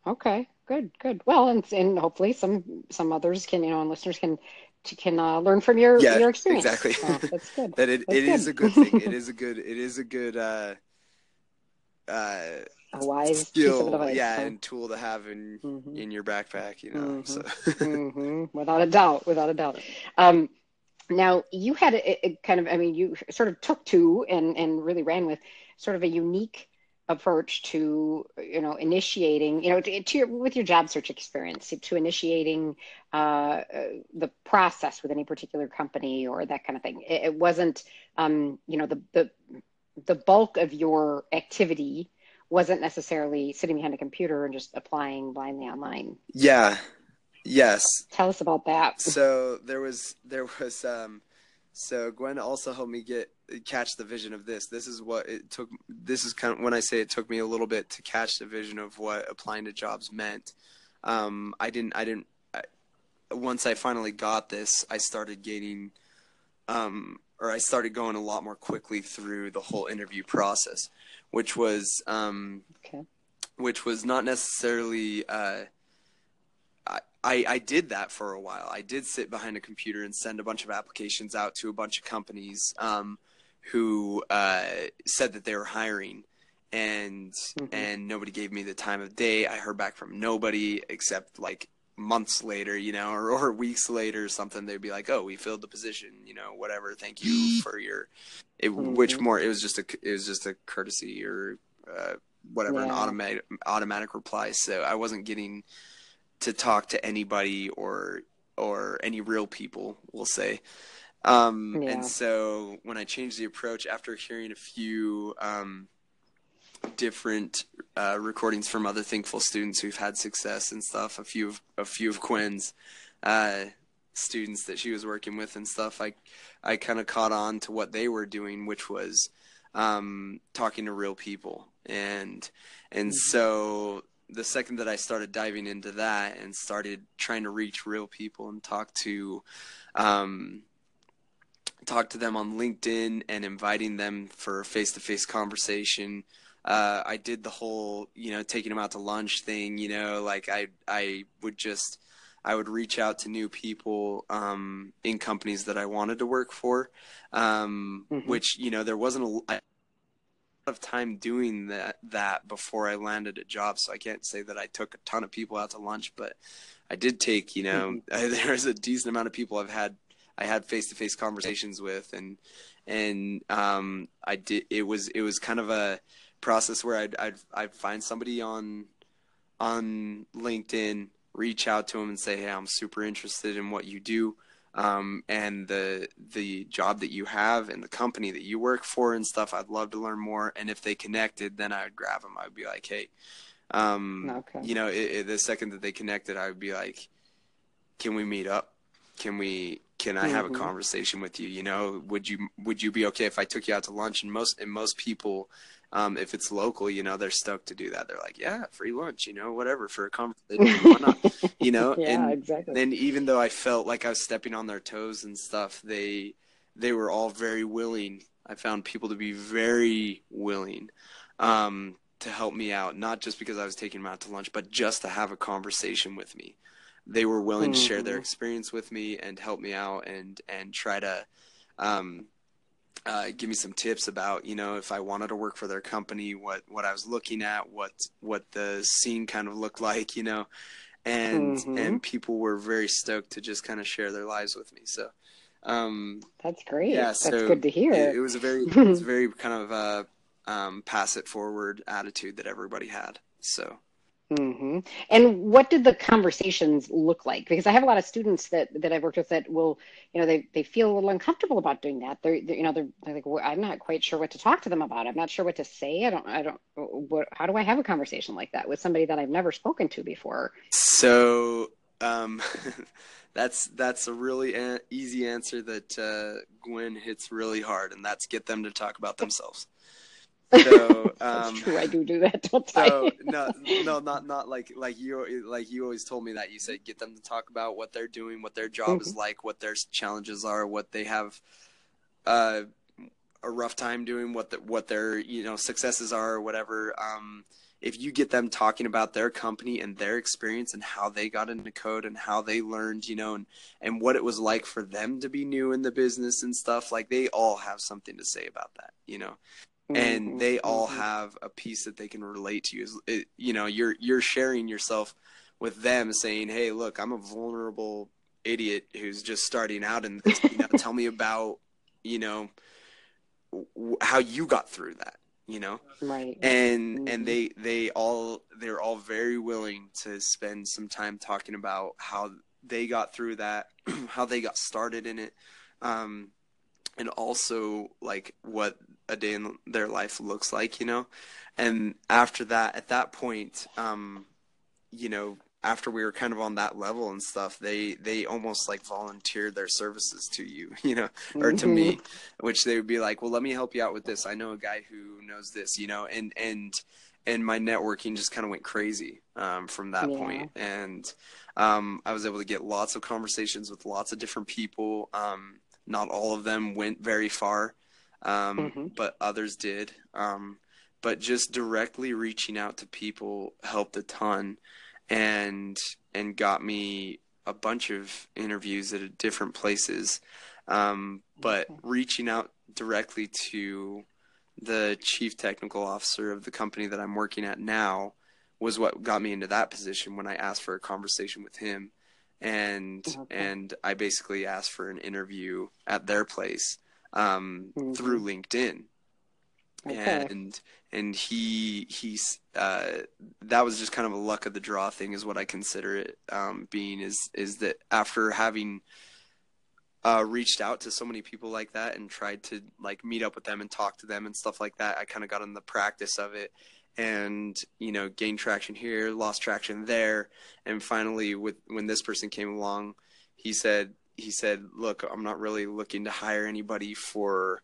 Okay, good, good. Well, and and hopefully some some others can, you know, and listeners can can uh, learn from your Yeah, your experience. exactly. So that's good. that it, That's it is a good. good thing. It is a good it is a good uh uh A wise piece of skill, advice. yeah, huh? and tool to have in Mhm. in your backpack, you know. Mhm. So hmm Without a doubt, without a doubt. Um, now you had a, a kind of, I mean, you sort of took to and and really ran with sort of a unique approach to you know initiating you know to, to your, with your job search experience to initiating uh, the process with any particular company or that kind of thing it, it wasn't um, you know the the the bulk of your activity wasn't necessarily sitting behind a computer and just applying blindly online yeah. Yes. tell us about that So there was there was um so Gwen also helped me get catch the vision of this. This is what it took this is kind of when I say it took me a little bit to catch the vision of what applying to jobs meant. Um I didn't I didn't I, once I finally got this, I started getting um or I started going a lot more quickly through the whole interview process, which was um okay which was not necessarily uh, I, I did that for a while. I did sit behind a computer and send a bunch of applications out to a bunch of companies um, who uh, said that they were hiring, and Mhm. and nobody gave me the time of day. I heard back from nobody except like months later, you know, or, or weeks later or something. They'd be like, "Oh, we filled the position, you know, whatever. Thank you for your." It, Which Mhm. more? It was just a it was just a courtesy or uh, whatever an automatic automatic reply. So I wasn't getting to talk to anybody or or any real people, we'll say. Um, Yeah. And so when I changed the approach after hearing a few um, different uh, recordings from other Thinkful students who've had success and stuff, a few of a few of Gwen's, uh, students that she was working with and stuff, I I kind of caught on to what they were doing, which was um, talking to real people, and and mm-hmm. so the second that I started diving into that and started trying to reach real people and talk to um, talk to them on LinkedIn and inviting them for face to face conversation. Uh, I did the whole, you know, taking them out to lunch thing. You know, like I I would just I would reach out to new people um, in companies that I wanted to work for, um, mm-hmm. which you know there wasn't a, of time doing that that before I landed a job, so I can't say that I took a ton of people out to lunch, but I did take, you know, mm-hmm. there's a decent amount of people I've had I had face to face conversations with, and and um, I did. It was it was kind of a process where I'd I'd, I'd find somebody on on LinkedIn, reach out to them and say, hey, I'm super interested in what you do um, and the the job that you have and the company that you work for and stuff. I'd love to learn more. And if they connected, then I would grab them. I would be like, hey, um, okay. you know, it, it, the second that they connected, I would be like, can we meet up? Can we? Can I have mm-hmm. a conversation with you? You know, would you would you be okay if I took you out to lunch? And most and most people um, if it's local, you know, they're stoked to do that. They're like, yeah, free lunch, you know, whatever for a conversation, why not? You know, yeah, and exactly. then even though I felt like I was stepping on their toes and stuff, they they were all very willing. I found people to be very willing um, to help me out, not just because I was taking them out to lunch, but just to have a conversation with me. They were willing mm-hmm. to share their mm-hmm. experience with me and help me out and and try to um, uh, give me some tips about you know if I wanted to work for their company, what what I was looking at, what what the scene kind of looked like, you know, and mm-hmm. and people were very stoked to just kind of share their lives with me. So um, that's great. Yeah, that's so good to hear. It, it was a very it was a very kind of uh, um, pass it forward attitude that everybody had. So Mm-hmm. And what did the conversations look like? Because I have a lot of students that that I've worked with that will, you know, they, they feel a little uncomfortable about doing that. They're, they're you know, they're, they're like, well, I'm not quite sure what to talk to them about. I'm not sure what to say. I don't, I don't. What? How do I have a conversation like that with somebody that I've never spoken to before? So, um, that's that's a really easy answer that uh, Gwen hits really hard, and that's get them to talk about themselves. So um, true. I do do that. So no, no, not not like like you like you always told me that you said get them to talk about what they're doing, what their job mm-hmm. is like, what their challenges are, what they have uh, a rough time doing, what the, what their you know successes are, or whatever. Um, if you get them talking about their company and their experience and how they got into code and how they learned, you know, and, and what it was like for them to be new in the business and stuff, like they all have something to say about that, you know and mm-hmm. they all mm-hmm. have a piece that they can relate to you. You know, you're you're sharing yourself with them, saying, "Hey, look, I'm a vulnerable idiot who's just starting out and. You know, tell me about you know w- how you got through that." You know, right? And mm-hmm. and they they all they're all very willing to spend some time talking about how they got through that, how they got started in it. Um, and also like what a day in their life looks like, you know. And after that, at that point, um, you know, after we were kind of on that level and stuff, they they almost like volunteered their services to you, you know, or to mm-hmm. me, which they would be like, "Well, let me help you out with this. I know a guy who knows this, you know," and and and my networking just kind of went crazy um, from that yeah. point. and um, I was able to get lots of conversations with lots of different people. Um, not all of them went very far, um, mm-hmm. but others did. Um, but just directly reaching out to people helped a ton, and and got me a bunch of interviews at different places. Um, but reaching out directly to the chief technical officer of the company that I'm working at now was what got me into that position when I asked for a conversation with him and and I basically asked for an interview at their place um, mm-hmm. through LinkedIn, okay. and and he he's uh, that was just kind of a luck of the draw thing, is what I consider it um, being. Is is that after having uh, reached out to so many people like that and tried to like meet up with them and talk to them and stuff like that, I kind of got in the practice of it and you know gained traction here lost traction there and finally with when this person came along he said he said, "Look, I'm not really looking to hire anybody for."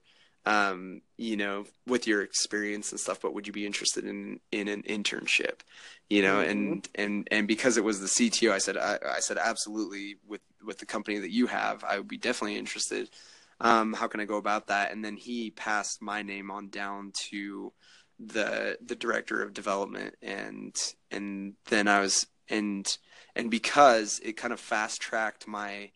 Um, you know, with your experience and stuff, but would you be interested in in an internship? You know, mm-hmm. and and and because it was the CTO, I said I, I said absolutely with with the company that you have, I would be definitely interested. Um, how can I go about that? And then he passed my name on down to the the director of development, and and then I was and and because it kind of fast tracked my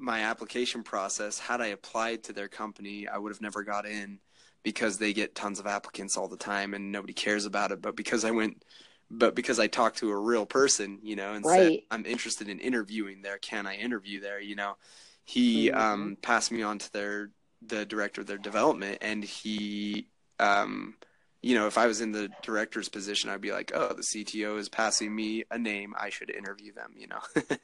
my application process. Had I applied to their company, I would have never got in because they get tons of applicants all the time and nobody cares about it. But because I went but because I talked to a real person, you know, and right. said I'm interested in interviewing there, can I interview there? You know, he mm-hmm. um, passed me on to their the director of their development, and he, um, you know, if I was in the director's position, I'd be like, oh, the CTO is passing me a name, I should interview them, you know.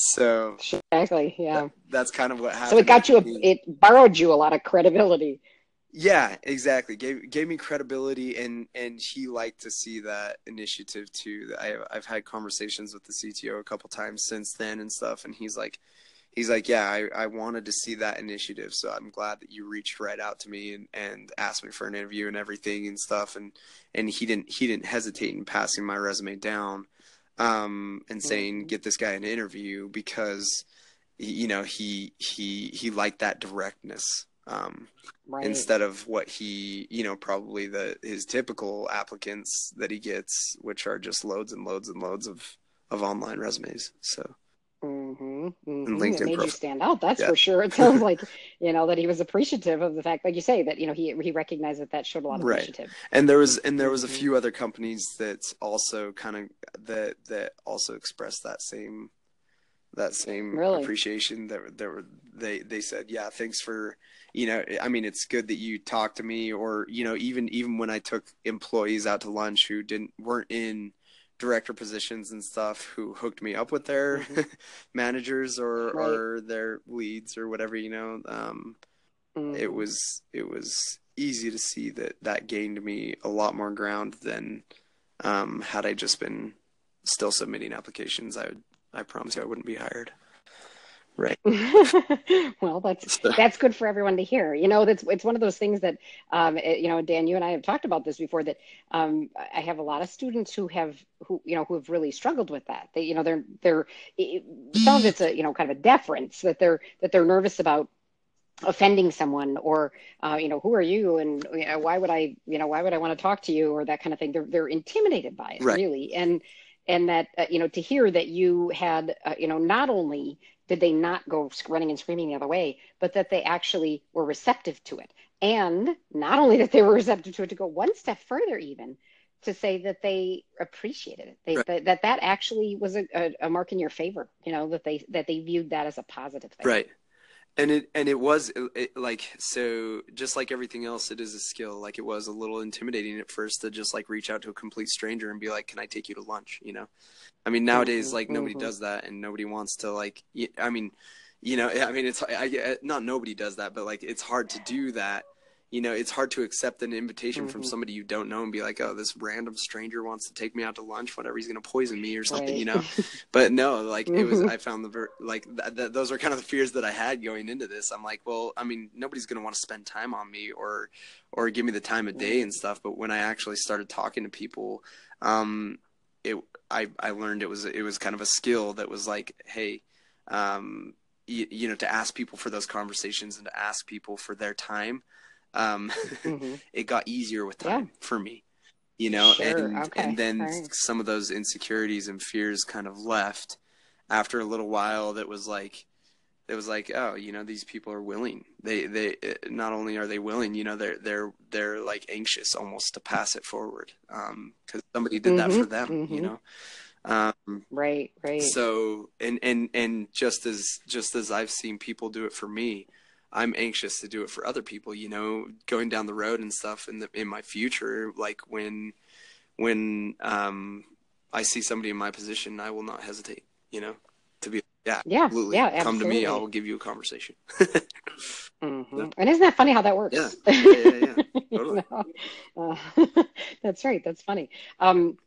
so exactly, yeah, that, that's kind of what happened. So it got you, a, it borrowed you a lot of credibility. Yeah, exactly. Gave gave me credibility, and and he liked to see that initiative too. I I've had conversations with the CTO a couple times since then and stuff, and he's like, he's like, yeah, I I wanted to see that initiative, so I'm glad that you reached right out to me and and asked me for an interview and everything and stuff, and and he didn't he didn't hesitate in passing my resume down, um, and saying get this guy an interview because, you know, he he he liked that directness um, right. instead of what he, you know, probably the his typical applicants that he gets, which are just loads and loads and loads of of online resumes. So. Mm-hmm, mm-hmm. it made you stand out. That's yeah. for sure. It sounds like you know that he was appreciative of the fact, like you say, that you know he he recognized that that showed a lot of right. initiative. And there was and there was mm-hmm. a few other companies that also kind of that that also expressed that same that same really? appreciation that that were they they said yeah thanks for you know i mean it's good that you talked to me or you know even even when i took employees out to lunch who didn't weren't in director positions and stuff who hooked me up with their mm-hmm. managers or right. or their leads or whatever you know um, mm-hmm. it was it was easy to see that that gained me a lot more ground than um, had i just been still submitting applications i would i promise you i wouldn't be hired Right. well, that's that's good for everyone to hear. You know, that's it's one of those things that, um, it, you know, Dan, you and I have talked about this before. That um, I have a lot of students who have who you know who have really struggled with that. They, you know, they're they're it, some of it's a you know kind of a deference that they're that they're nervous about offending someone or uh, you know who are you and you know, why would I you know why would I want to talk to you or that kind of thing. They're they're intimidated by it right. really and and that uh, you know to hear that you had uh, you know not only did they not go running and screaming the other way, but that they actually were receptive to it. And not only that they were receptive to it, to go one step further, even to say that they appreciated it, they, right. that, that that actually was a, a, a mark in your favor. You know that they that they viewed that as a positive thing. Right and it and it was it, like so just like everything else it is a skill. Like it was a little intimidating at first to just like reach out to a complete stranger and be like can i take you to lunch? You know? I mean nowadays like nobody mm-hmm. does that and nobody wants to like i mean you know i mean it's I, not nobody does that but like it's hard to do that you know, it's hard to accept an invitation mm-hmm. from somebody you don't know and be like, oh, this random stranger wants to take me out to lunch, whatever, he's going to poison me or something, right. you know? but no, like it was, mm-hmm. I found the, ver- like, th- th- those are kind of the fears that I had going into this. I'm like, well, I mean, nobody's going to want to spend time on me or, or give me the time of day and stuff. But when I actually started talking to people, um, it, I, I learned it was, it was kind of a skill that was like, hey, um, you, you know, to ask people for those conversations and to ask people for their time um, mm-hmm. it got easier with time yeah. for me you know sure. and okay. and then right. some of those insecurities and fears kind of left after a little while that was like it was like oh you know these people are willing they they not only are they willing you know they're they're they're like anxious almost to pass it forward um because somebody did mm-hmm. that for them mm-hmm. you know um right right so and and and just as just as i've seen people do it for me I'm anxious to do it for other people, you know, going down the road and stuff in the in my future. Like when when um, I see somebody in my position, I will not hesitate, you know, to be yeah, yeah, absolutely. yeah. Absolutely. Come to me, I'll give you a conversation. mm-hmm. And isn't that funny how that works? Yeah, yeah, yeah, totally. uh, that's right. That's funny. Um,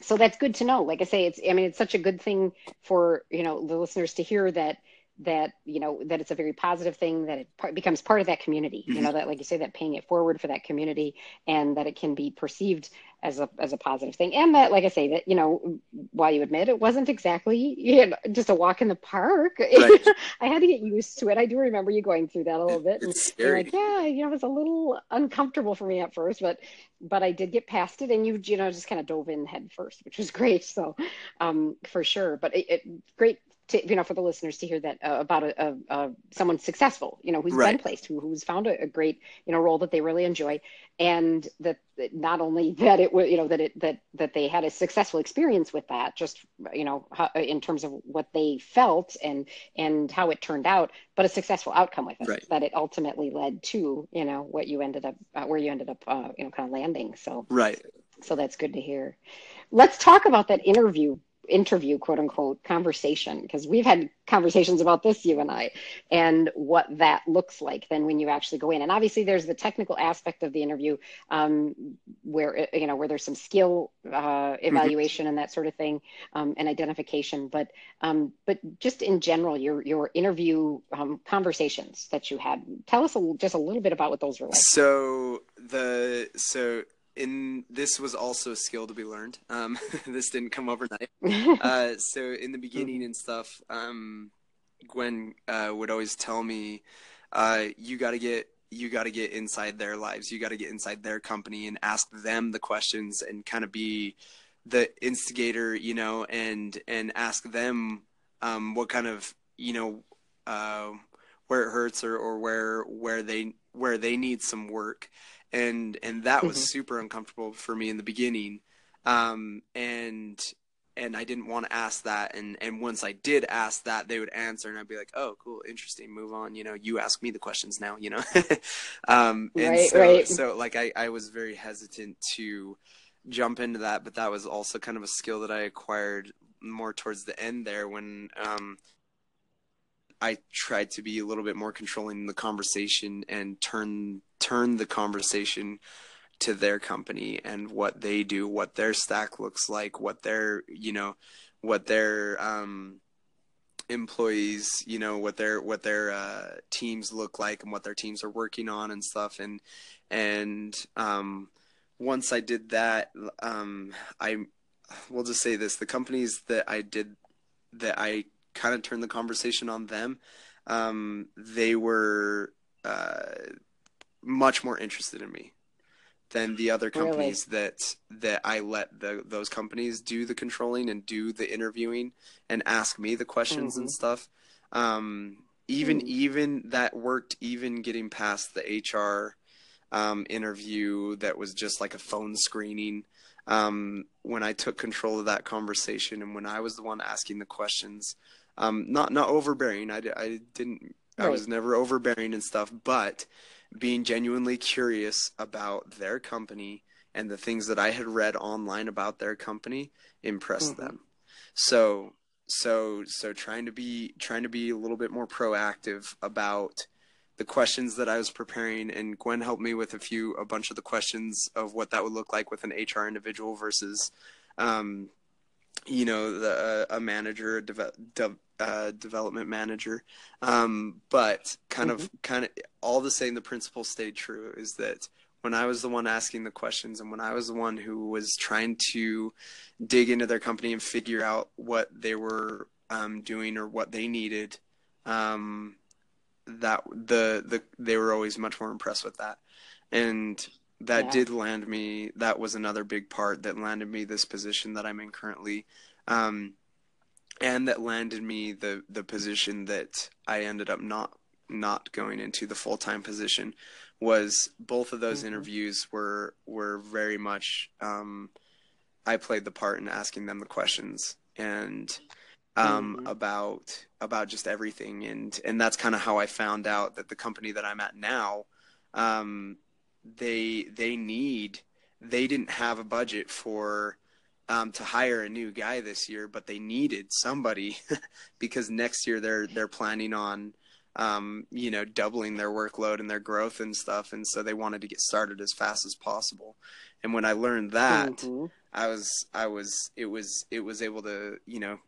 so that's good to know. Like I say, it's I mean, it's such a good thing for you know the listeners to hear that that you know that it's a very positive thing that it par- becomes part of that community you know that like you say that paying it forward for that community and that it can be perceived as a as a positive thing. And that like i say that you know while you admit it wasn't exactly you know, just a walk in the park right. i had to get used to it. I do remember you going through that a little bit and you're like yeah you know it was a little uncomfortable for me at first but but i did get past it. And you you know just kind of dove in head first which was great. So um for sure. But it, it great to, you know, for the listeners to hear that uh, about a, a, a, someone successful, you know, who's right. been placed, who, who's found a, a, great, you know, role that they really enjoy, and that, that not only that it was, you know, that it that that they had a successful experience with that, just you know, how, in terms of what they felt and and how it turned out, but a successful outcome with it, right. that it ultimately led to, you know, what you ended up, uh, where you ended up, uh, you know, kind of landing. So right. So that's good to hear. Let's talk about that interview interview quote unquote conversation because we've had conversations about this you and i and what that looks like then when you actually go in and obviously there's the technical aspect of the interview um, where you know where there's some skill uh, mm-hmm. evaluation mm-hmm. and that sort of thing um, and identification but um, but just in general your your interview um, conversations that you had tell us a, just a little bit about what those were like so the so in this was also a skill to be learned. Um, this didn't come overnight. Uh, so in the beginning and stuff, um, Gwen uh, would always tell me, uh, "You got to get." You got to get inside their lives. You got to get inside their company and ask them the questions and kind of be the instigator, you know, and and ask them um, what kind of you know uh, where it hurts or, or where where they where they need some work and and that was mm-hmm. super uncomfortable for me in the beginning um, and and I didn't want to ask that and and once I did ask that they would answer and I'd be like oh cool interesting move on you know you ask me the questions now you know um, and right, so right. so like I I was very hesitant to jump into that but that was also kind of a skill that I acquired more towards the end there when um, I tried to be a little bit more controlling in the conversation and turn turn the conversation to their company and what they do, what their stack looks like, what their you know, what their um, employees, you know, what their what their uh, teams look like and what their teams are working on and stuff. And and um, once I did that, um, I will just say this: the companies that I did that I kind of turned the conversation on them. Um, they were uh, much more interested in me than the other companies really? that that I let the those companies do the controlling and do the interviewing and ask me the questions mm-hmm. and stuff. Um, even mm. even that worked even getting past the HR um, interview that was just like a phone screening. Um, when I took control of that conversation and when I was the one asking the questions, um, not not overbearing. I, I didn't. Right. I was never overbearing and stuff, but being genuinely curious about their company and the things that I had read online about their company impressed mm-hmm. them. So so so trying to be trying to be a little bit more proactive about the questions that I was preparing and Gwen helped me with a few a bunch of the questions of what that would look like with an HR individual versus um, you know the, a manager a de- de- uh, development manager um, but kind mm-hmm. of kind of all the same the principle stayed true is that when I was the one asking the questions and when I was the one who was trying to dig into their company and figure out what they were um, doing or what they needed, um, that the the they were always much more impressed with that, and that yeah. did land me. That was another big part that landed me this position that I'm in currently, um, and that landed me the the position that I ended up not not going into the full time position. Was both of those mm-hmm. interviews were were very much. Um, I played the part in asking them the questions and um, mm-hmm. about about just everything, and and that's kind of how I found out that the company that I'm at now. Um, they they need they didn't have a budget for um, to hire a new guy this year, but they needed somebody because next year they're they're planning on um, you know doubling their workload and their growth and stuff, and so they wanted to get started as fast as possible. And when I learned that, mm-hmm. I was I was it was it was able to you know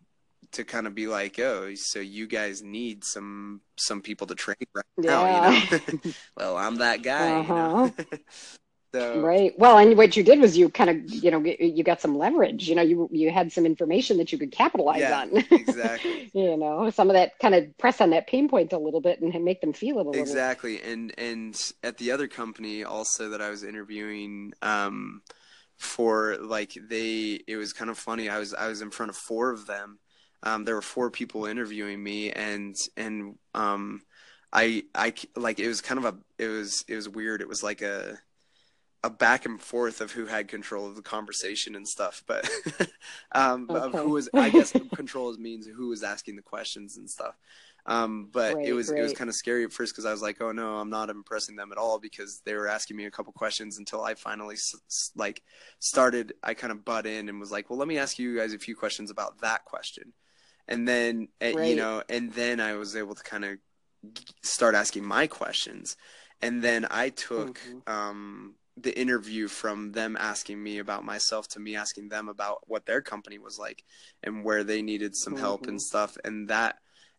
to kind of be like, oh, so you guys need some some people to train right yeah. now, you know? well, I'm that guy, uh-huh. you know. So, right. Well, and what you did was you kind of, you know, you got some leverage. You know, you you had some information that you could capitalize yeah, on. exactly. you know, some of that kind of press on that pain point a little bit and make them feel it a little. Exactly. And and at the other company also that I was interviewing, um, for like they, it was kind of funny. I was I was in front of four of them. Um, there were four people interviewing me, and and um, I I like it was kind of a it was it was weird. It was like a a back and forth of who had control of the conversation and stuff, but um, okay. of who was I guess control means who was asking the questions and stuff. Um, but right, it was right. it was kind of scary at first because I was like, oh no, I'm not impressing them at all because they were asking me a couple questions until I finally like started. I kind of butt in and was like, well, let me ask you guys a few questions about that question, and then eh, right. you know, and then I was able to kind of start asking my questions, and then I took mm-hmm. um, the interview from them asking me about myself to me asking them about what their company was like and where they needed some mm-hmm. help and stuff and that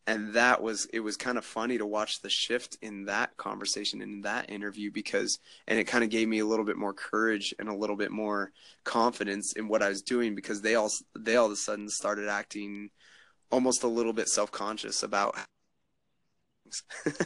and that was it was kind of funny to watch the shift in that conversation in that interview because and it kind of gave me a little bit more courage and a little bit more confidence in what I was doing because they all they all of a sudden started acting almost a little bit self-conscious about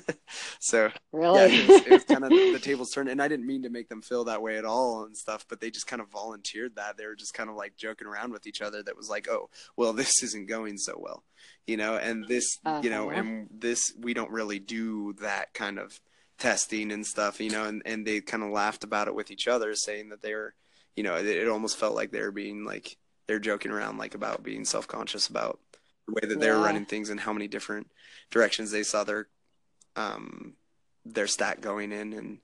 so really, yeah, it was, it was kind of the tables turned, and I didn't mean to make them feel that way at all and stuff, but they just kind of volunteered that. They were just kind of like joking around with each other. That was like, oh, well, this isn't going so well, you know, and this, uh-huh. you know, uh-huh. and this we don't really do that kind of testing and stuff, you know, and and they kind of laughed about it with each other, saying that they were, you know, it, it almost felt like they were being like they're joking around like about being self conscious about the way that they were running things and how many different directions they saw their um their stack going in and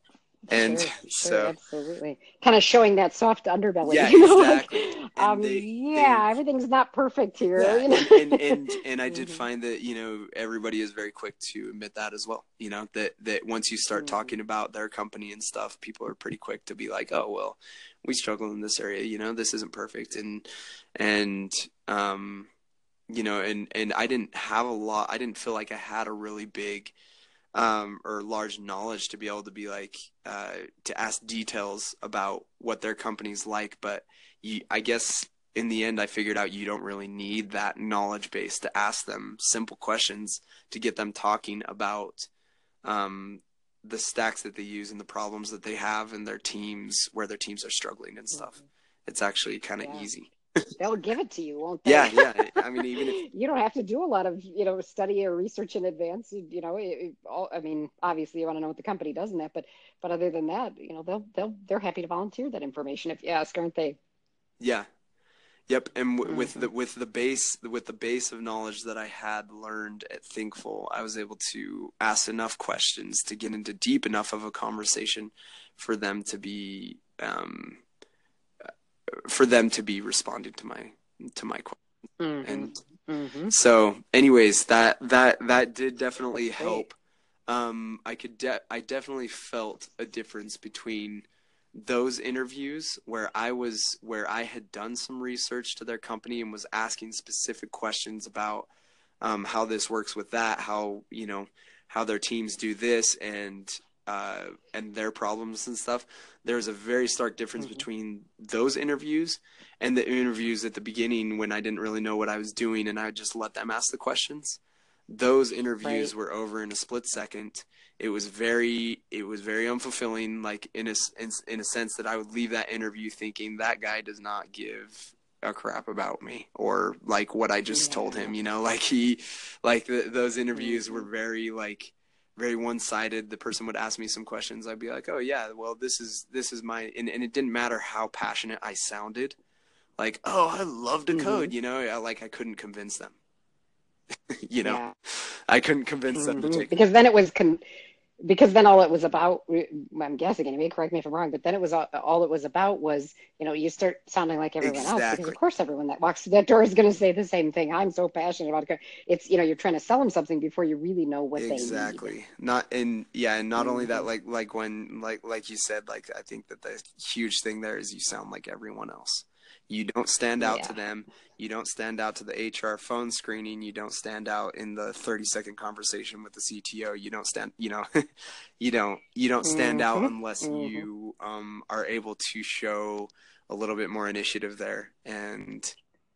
and sure, so sure, absolutely kind of showing that soft underbelly yeah you know? exactly like, um they, yeah they, everything's not perfect here yeah, you know? and, and, and and i did find that you know everybody is very quick to admit that as well you know that that once you start mm-hmm. talking about their company and stuff people are pretty quick to be like oh well we struggle in this area you know this isn't perfect and and um you know, and and I didn't have a lot. I didn't feel like I had a really big um, or large knowledge to be able to be like uh, to ask details about what their company's like. But you, I guess in the end, I figured out you don't really need that knowledge base to ask them simple questions to get them talking about um, the stacks that they use and the problems that they have in their teams where their teams are struggling and stuff. Mm-hmm. It's actually kind of yeah. easy they'll give it to you, won't they? Yeah, yeah. I mean, even if... you don't have to do a lot of you know study or research in advance. You, know, it, all, I mean, obviously you want to know what the company does in that, but but other than that, you know, they'll they'll they're happy to volunteer that information if you ask, aren't they? Yeah. Yep, and w- mm-hmm. with the with the base with the base of knowledge that I had learned at Thinkful, I was able to ask enough questions to get into deep enough of a conversation for them to be um, for them to be responding to my to my question mm-hmm. and mm-hmm. so anyways that that that did definitely help um i could de- i definitely felt a difference between those interviews where i was where i had done some research to their company and was asking specific questions about um, how this works with that how you know how their teams do this and uh, and their problems and stuff, there's a very stark difference mm-hmm. between those interviews and the interviews at the beginning when I didn't really know what I was doing and I just let them ask the questions. Those interviews right. were over in a split second. It was very, it was very unfulfilling. Like in a in, in a sense that I would leave that interview thinking that guy does not give a crap about me or like what I just yeah. told him. You know, like he, like the, those interviews mm-hmm. were very like very one-sided the person would ask me some questions i'd be like oh yeah well this is this is my and, and it didn't matter how passionate i sounded like oh i love to code mm-hmm. you know I, like i couldn't convince them you know yeah. i couldn't convince mm-hmm. them to mm-hmm. take because then it was con- because then all it was about i'm guessing anyway correct me if i'm wrong but then it was all, all it was about was you know you start sounding like everyone exactly. else because of course everyone that walks through that door is going to say the same thing i'm so passionate about it it's you know you're trying to sell them something before you really know what exactly. they exactly not and yeah and not mm-hmm. only that mm-hmm. like like when like like you said like i think that the huge thing there is you sound like everyone else You don't stand out yeah. to them. You don't stand out to the HR phone screening. You don't stand out in the 30 second conversation with the CTO. You don't stand, you know, you don't, you don't stand mm-hmm. out unless mm-hmm. you um, are able to show a little bit more initiative there and,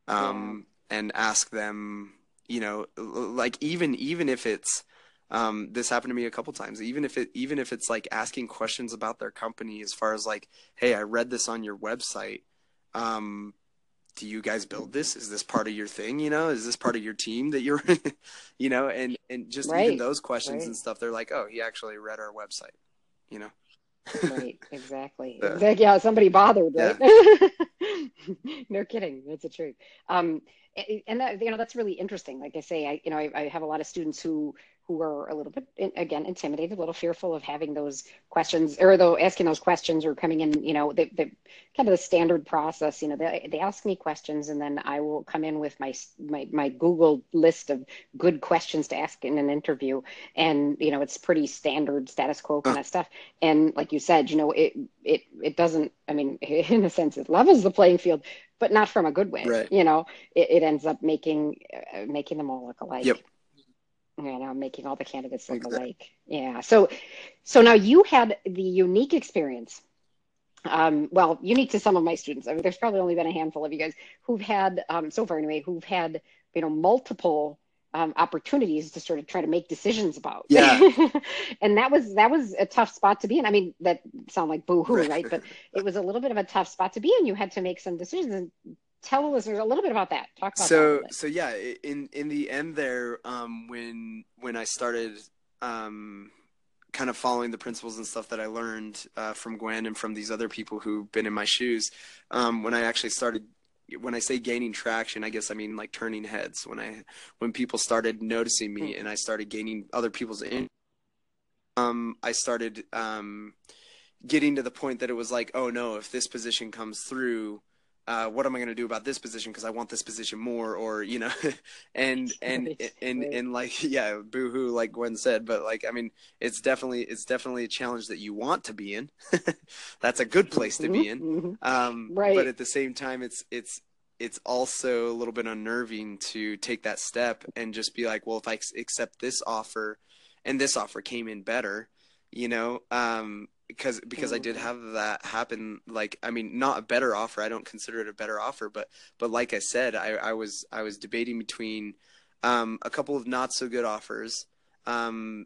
um, yeah. and ask them, you know, like even, even if it's, um, this happened to me a couple times. Even if it, even if it's like asking questions about their company, as far as like, hey, I read this on your website. Um, do you guys build this? Is this part of your thing? You know, is this part of your team that you're, you know, and and just right. even those questions right. and stuff. They're like, oh, he actually read our website. You know. right. Exactly. Uh, exactly. Yeah. Somebody bothered. Right. Yeah. no kidding. That's the truth. Um, and that, you know that's really interesting like i say i you know I, I, have a lot of students who who are a little bit again intimidated, a little fearful of having those questions or though asking those questions or coming in, you know, the, the kind of the standard process. You know, they, they ask me questions and then I will come in with my my my Google list of good questions to ask in an interview, and you know, it's pretty standard status quo kind of stuff. And like you said, you know, it it it doesn't. I mean, in a sense, it levels the playing field, but not from a good way. Right. You know, it, it ends up making uh, making them all look alike. Yep you know making all the candidates look exactly. alike yeah so so now you had the unique experience um, well unique to some of my students i mean there's probably only been a handful of you guys who've had um, so far anyway who've had you know multiple um, opportunities to sort of try to make decisions about. Yeah. and that was that was a tough spot to be in. I mean, that sound like boo hoo, right? But it was a little bit of a tough spot to be in. You had to make some decisions. And tell the listeners a little bit about that. Talk about so so yeah. In in the end, there um, when when I started um, kind of following the principles and stuff that I learned uh, from Gwen and from these other people who've been in my shoes, um, when I actually started. When I say gaining traction, I guess I mean like turning heads. When I when people started noticing me and I started gaining other people's in, um, I started um, getting to the point that it was like, oh no, if this position comes through, uh, what am I going to do about this position because I want this position more, or you know, and and and, and like yeah, boohoo, like Gwen said, but like I mean, it's definitely it's definitely a challenge that you want to be in. That's a good place to be in, mm-hmm. mm-hmm. um, right? But at the same time, it's it's it's also a little bit unnerving to take that step and just be like, well, if I accept this offer, and this offer came in better, you know, um, because because I did mm-hmm. have that happen. Like, I mean, not a better offer. I don't consider it a better offer, but but like I said, I, I was I was debating between um, a couple of not so good offers, um,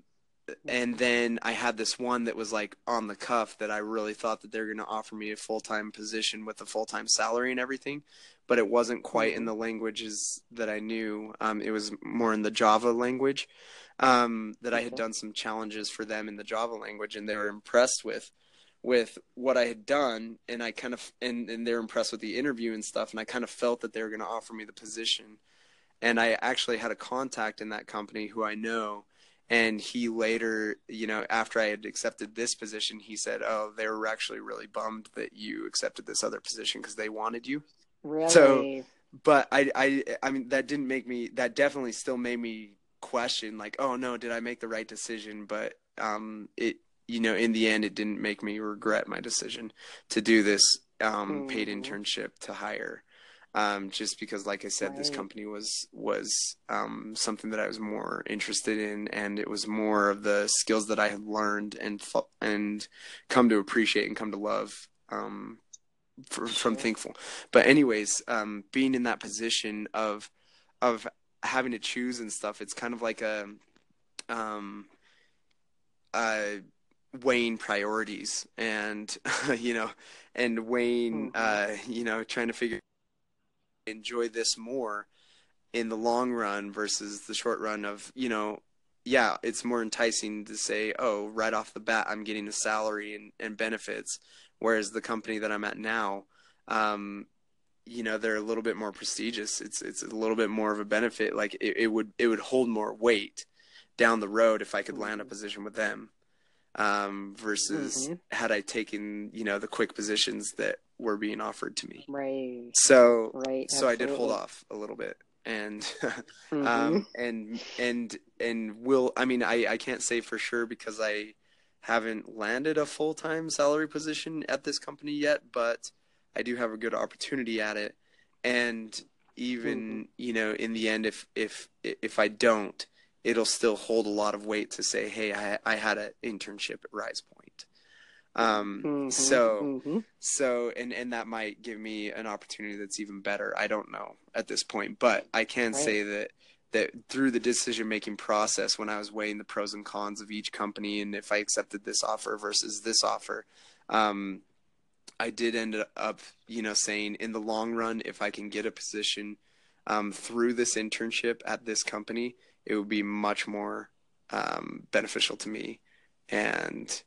and then I had this one that was like on the cuff that I really thought that they're going to offer me a full time position with a full time salary and everything, but it wasn't quite in mm-hmm. the languages that I knew. Um, it was more in the Java language um, that I had done some challenges for them in the Java language, and they were impressed with with what I had done, and I kind of and, and they're impressed with the interview and stuff, and I kind of felt that they were going to offer me the position, and I actually had a contact in that company who I know. And he later, you know, after I had accepted this position, he said, "Oh, they were actually really bummed that you accepted this other position because they wanted you." Really? So, but I, I, I mean, that didn't make me. That definitely still made me question like oh no did i make the right decision but um it you know in the end it didn't make me regret my decision to do this um mm. paid internship to hire um just because like i said right. this company was was um something that i was more interested in and it was more of the skills that i had learned and and come to appreciate and come to love um for, from Thinkful but anyways um being in that position of of having to choose and stuff, it's kind of like a um uh weighing priorities and you know and weighing mm-hmm. uh you know trying to figure enjoy this more in the long run versus the short run of you know yeah it's more enticing to say oh right off the bat i'm getting a salary and, and benefits whereas the company that i'm at now um you know they're a little bit more prestigious it's it's a little bit more of a benefit like it, it would it would hold more weight down the road if i could land a mm-hmm. position with them um, versus mm-hmm. had i taken you know the quick positions that were being offered to me right so right so i did hold off a little bit and mm-hmm. um and and and will i mean i i can't say for sure because i haven't landed a full-time salary position at this company yet but I do have a good opportunity at it, and even mm-hmm. you know in the end, if if if I don't, it'll still hold a lot of weight to say, hey, I I had an internship at RizePoint. Um, mm-hmm, so, mm-hmm. so, and, and that might give me an opportunity that's even better. I don't know at this point, but I can right. say that, that through the decision making process, when I was weighing the pros and cons of each company and if I accepted this offer versus this offer, um, I did end up, you know, saying in the long run, if I can get a position um, through this internship at this company, it would be much more um, beneficial to me. And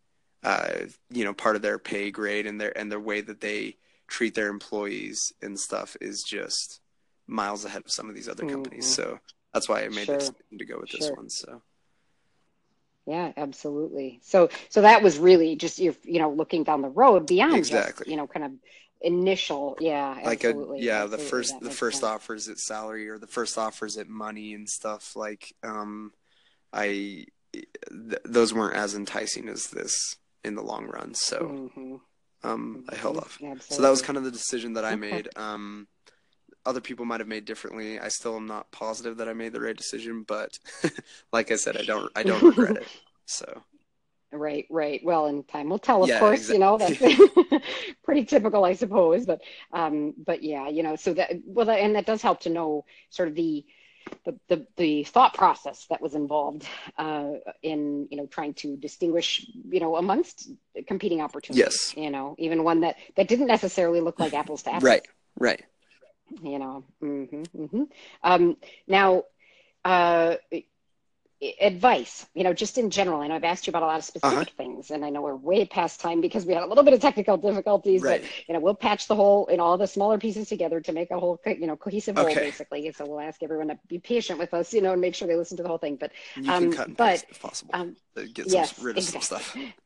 uh, you know, part of their pay grade and their and their way that they treat their employees and stuff is just miles ahead of some of these other companies. Mm-hmm. So that's why I made sure. the decision to go with this one. So. Yeah, absolutely. So, so that was really just you, you know, looking down the road beyond exactly, just, you know, kind of initial, yeah, like a yeah, absolutely. the first the first sense. offers at salary or the first offers at money and stuff. Like, um, I th- those weren't as enticing as this in the long run. So mm-hmm. um, I held off. Absolutely. So that was kind of the decision that I made. Um, other people might have made differently. I still am not positive that I made the right decision, but like I said, I don't I don't regret it. So Right, right. Well, and time will tell, of yeah, course, exactly. you know, that's pretty typical, I suppose. But, um, but yeah, you know, so that, well, and that does help to know sort of the, the, the, the thought process that was involved uh, in you know trying to distinguish you know amongst competing opportunities. Yes. You know, even one that that didn't necessarily look like apples to apples. Right. Right. You know. Mm-hmm, mm-hmm. Um, now, uh, advice, you know, just in general. I know I've asked you about a lot of specific uh-huh. things, and I know we're way past time because we had a little bit of technical difficulties. Right. But you know, we'll patch the whole, you know, all the smaller pieces together to make a whole, you know, cohesive okay. whole, basically. So we'll ask everyone to be patient with us, you know, and make sure they listen to the whole thing. But you um, can cut but if possible, um, get yes, rid of exactly. some stuff.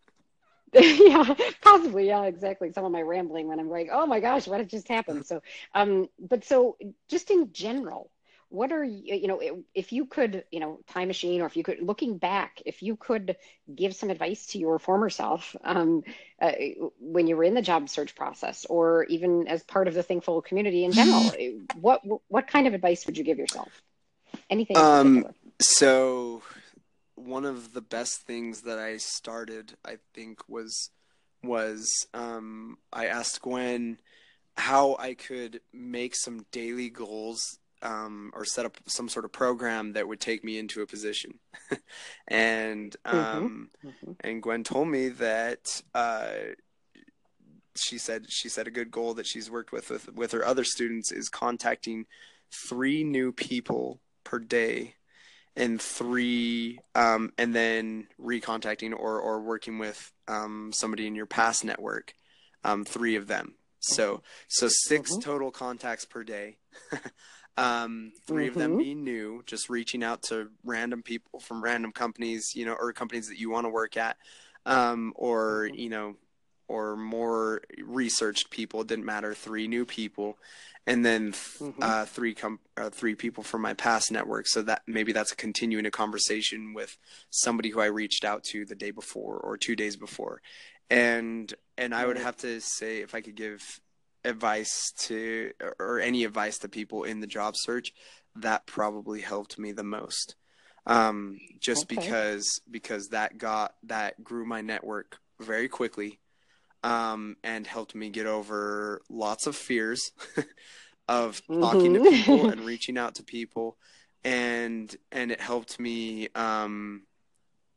yeah, possibly. Yeah, exactly. Some of my rambling when I'm like, oh my gosh, what had just happened? So, um, but so just in general, what are you you know if you could you know time machine or if you could looking back if you could give some advice to your former self um, uh, when you were in the job search process or even as part of the thinkful community in general what what kind of advice would you give yourself? Anything um so one of the best things that i started i think was was um, i asked gwen how i could make some daily goals um, or set up some sort of program that would take me into a position. and mm-hmm. um, mm-hmm. and Gwen told me that uh, she said she said a good goal that she's worked with, with with her other students is contacting three new people per day and three um, and then recontacting or or working with um, somebody in your past network um, three of them so so 6 mm-hmm. total contacts per day Um, 3 mm-hmm. of them mm-hmm. being new, just reaching out to random people from random companies, you know, or companies that you want to work at, um, or mm-hmm. you know, or more researched people. It didn't matter. Three new people, and then mm-hmm. uh, three com- uh, three people from my past network. So that maybe that's a continuing a conversation with somebody who I reached out to the day before or two days before, and and I would have to say if I could give advice to or any advice to people in the job search that probably helped me the most um, just okay. because because that got that grew my network very quickly um, and helped me get over lots of fears of talking mm-hmm. to people and reaching out to people and and it helped me um,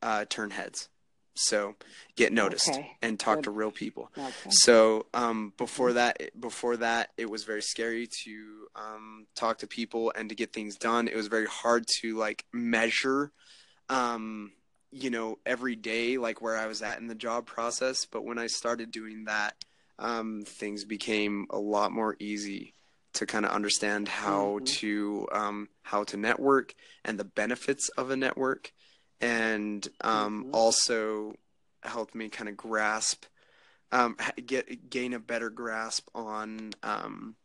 uh, turn heads so get noticed okay. and talk Good. to real people okay. so um, before that before that it was very scary to um, talk to people and to get things done it was very hard to like measure um, you know every day like where i was at in the job process but when i started doing that um, things became a lot more easy to kind of understand how mm-hmm. to um, how to network and the benefits of a network and um, mm-hmm. also helped me kind of grasp, um, get gain a better grasp on um,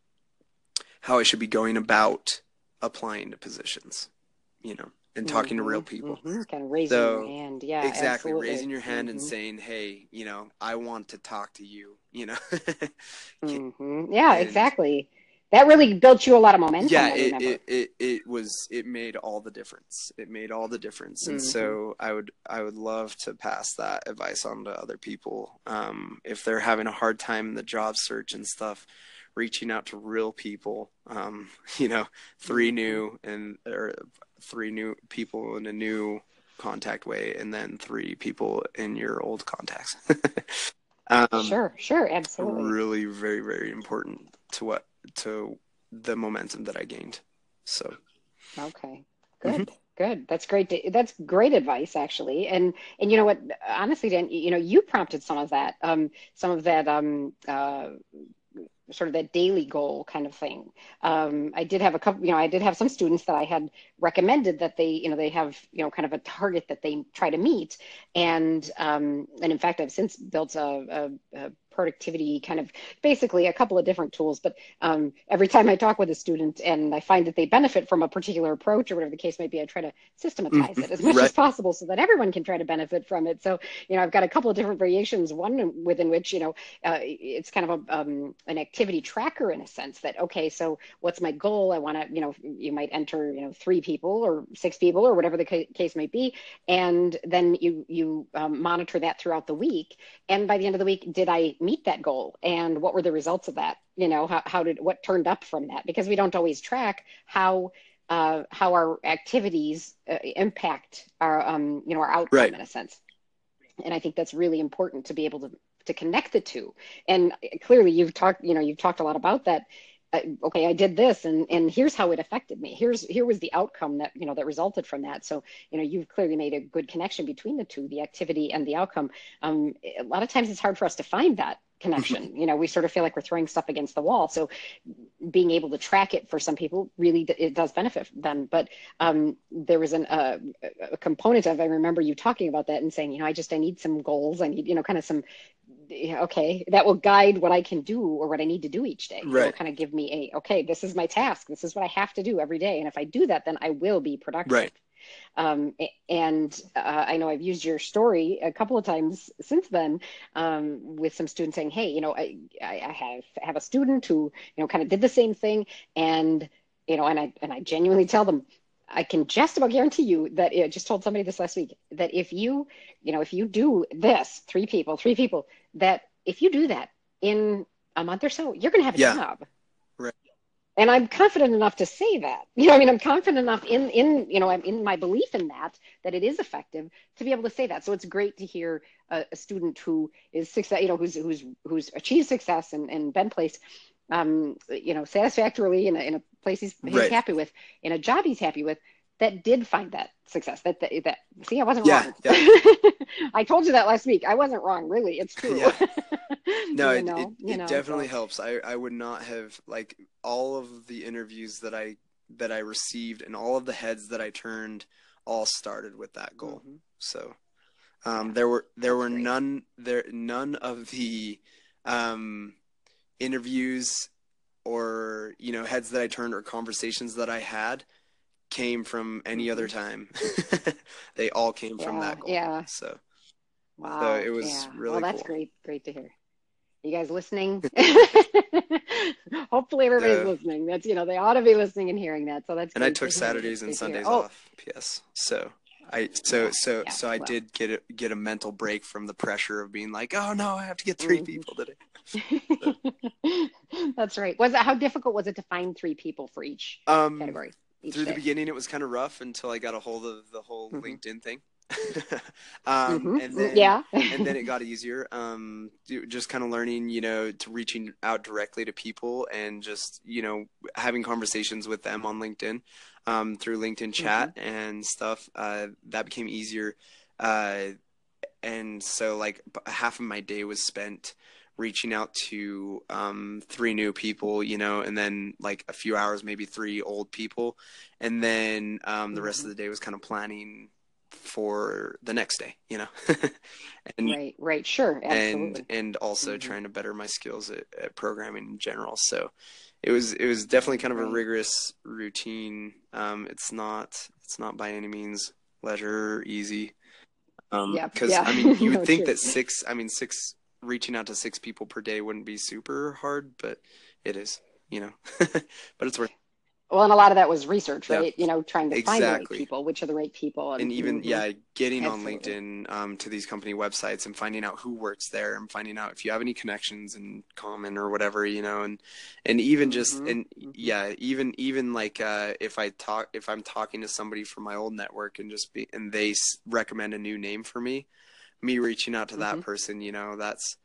how I should be going about applying to positions. You know. and talking to real Mm-hmm, people. mm-hmm. Kind of raising So, your hand. Yeah, exactly absolutely. raising your hand and Mhm, saying hey you know i want to talk to you you know mhm. Yeah, and- exactly. That really built you a lot of momentum. yeah it, it it it was it made all the difference it made all the difference and so i would i would love to pass that advice on to other people um if they're having a hard time in the job search and stuff reaching out to real people um you know 3 Mhm. new and or three new people in a new contact way and then three people in your old contacts um sure, sure, absolutely. really very very important to what to the momentum that I gained. So Okay. Mm-hmm. Good. Good. That's great. To, that's great advice, actually. And and you know what? Honestly, Dan, you know, you prompted some of that, um, some of that, um, uh, sort of that daily goal kind of thing. Um, I did have a couple, you know, I did have some students that I had recommended that they, you know, they have, you know, kind of a target that they try to meet. And, um, and in fact, I've since built a, a, a productivity kind of basically a couple of different tools. But um, every time I talk with a student and I find that they benefit from a particular approach or whatever the case may be, I try to systematize it as much Right. as possible so that everyone can try to benefit from it. So, you know, I've got a couple of different variations, one within which, you know, uh, it's kind of a, um, an activity tracker in a sense that, okay, so what's my goal? I want to, you know, you might enter, you know, three people or six people or whatever the ca- case may be. And then you, you um, monitor that throughout the week. And by the end of the week, did I meet that goal? And what were the results of that? You know, how, how did, what turned up from that? Because we don't always track how, uh, how our activities uh, impact our, um, you know, our outcome Right. in a sense. And I think that's really important to be able to to connect the two. And clearly, you've talked, you know, you've talked a lot about that. Okay, I did this, and and here's how it affected me. Here's here was the outcome that you know that resulted from that. So you know, you've clearly made a good connection between the two, the activity and the outcome. Um, a lot of times, it's hard for us to find that connection. you know, we sort of feel like we're throwing stuff against the wall. So being able to track it for some people really it does benefit them but um, there was an, uh, a component of i remember you talking about that and saying you know i just i need some goals i need you know kind of some okay that will guide what i can do or what i need to do each day Right. kind of give me a okay this is my task this is what i have to do every day and if i do that then i will be productive Right. um, and uh, I know I've used your story a couple of times since then um, with some students saying, "Hey, you know, I, I I have have a student who you know kind of did the same thing, and you know, and I and I genuinely tell them." I can just about guarantee you that I just told somebody this last week that if you, you know, if you do this, three people, three people, that if you do that in a month or so, you're going to have a Yeah. job. Right. And I'm confident enough to say that. You know, I mean, I'm confident enough in in you know, I'm in my belief in that that it is effective to be able to say that. So it's great to hear a, a student who is success, you know, who's who's who's achieved success and and been placed, um, you know, satisfactorily in a, in a place he's, he's Right. happy with, in a job he's happy with, that did find that success. That that, that see, I wasn't Yeah, wrong. yeah. I told you that last week. I wasn't wrong. Really, it's true. Yeah. No, it, know, it, it know, definitely so- helps. I, I would not have like all of the interviews that I that I received and all of the heads that I turned all started with that goal. Mhm. So um, Yeah, there were there were great. none there none of the um, interviews or you know heads that I turned or conversations that I had came from any other time. they all came from Mm-hmm. That goal. yeah. So Wow. it was yeah. really well, that's cool. great. Great to hear. You guys listening? Hopefully everybody's Yeah. listening. That's you know they ought to be listening and hearing that. So that's and I to took hear. Saturdays and to Sundays. Oh, off. P.S. So I so Yeah, so yeah, so I well. did get a, get a mental break from the pressure of being like, oh no, I have to get 3 Mhm. people today. That's right. Was it how difficult was it to find three people for each Um, category? Each through the beginning, it was kind of rough until I got a hold of the whole Mhm. LinkedIn thing. um, Mhm. and then yeah. and then it got easier. Um, just kind of learning, you know, to reaching out directly to people and just, you know, having conversations with them on LinkedIn, um, through LinkedIn chat and stuff. Uh, that became easier. Uh, and so like half of my day was spent reaching out to um, three new people, you know, and then like a few hours, maybe three old people, and then um, the rest Mhm. of the day was kind of planning for the next day, you know, and right. Right. Sure. Absolutely. and and also Mhm. trying to better my skills at, at programming in general. So it was it was definitely kind of a rigorous routine. Um, it's not It's not by any means leisure easy. Um, Yeah, because yeah. I mean, you would No, think true. that six, I mean, six reaching out to six people per day wouldn't be super hard, but it is, you know. but it's worth. Well, and a lot of that was research, Yeah. right? You know, trying to find the right people, which are the right people, and, and even Mhm. yeah getting Absolutely. on linkedin um, to these company websites and finding out who works there and finding out if you have any connections in common or whatever you know and and even just Mhm. and Mhm. yeah even even like uh, if i talk if i'm talking to somebody from my old network and just be and they recommend a new name for me me reaching out to that Mhm. person you know that's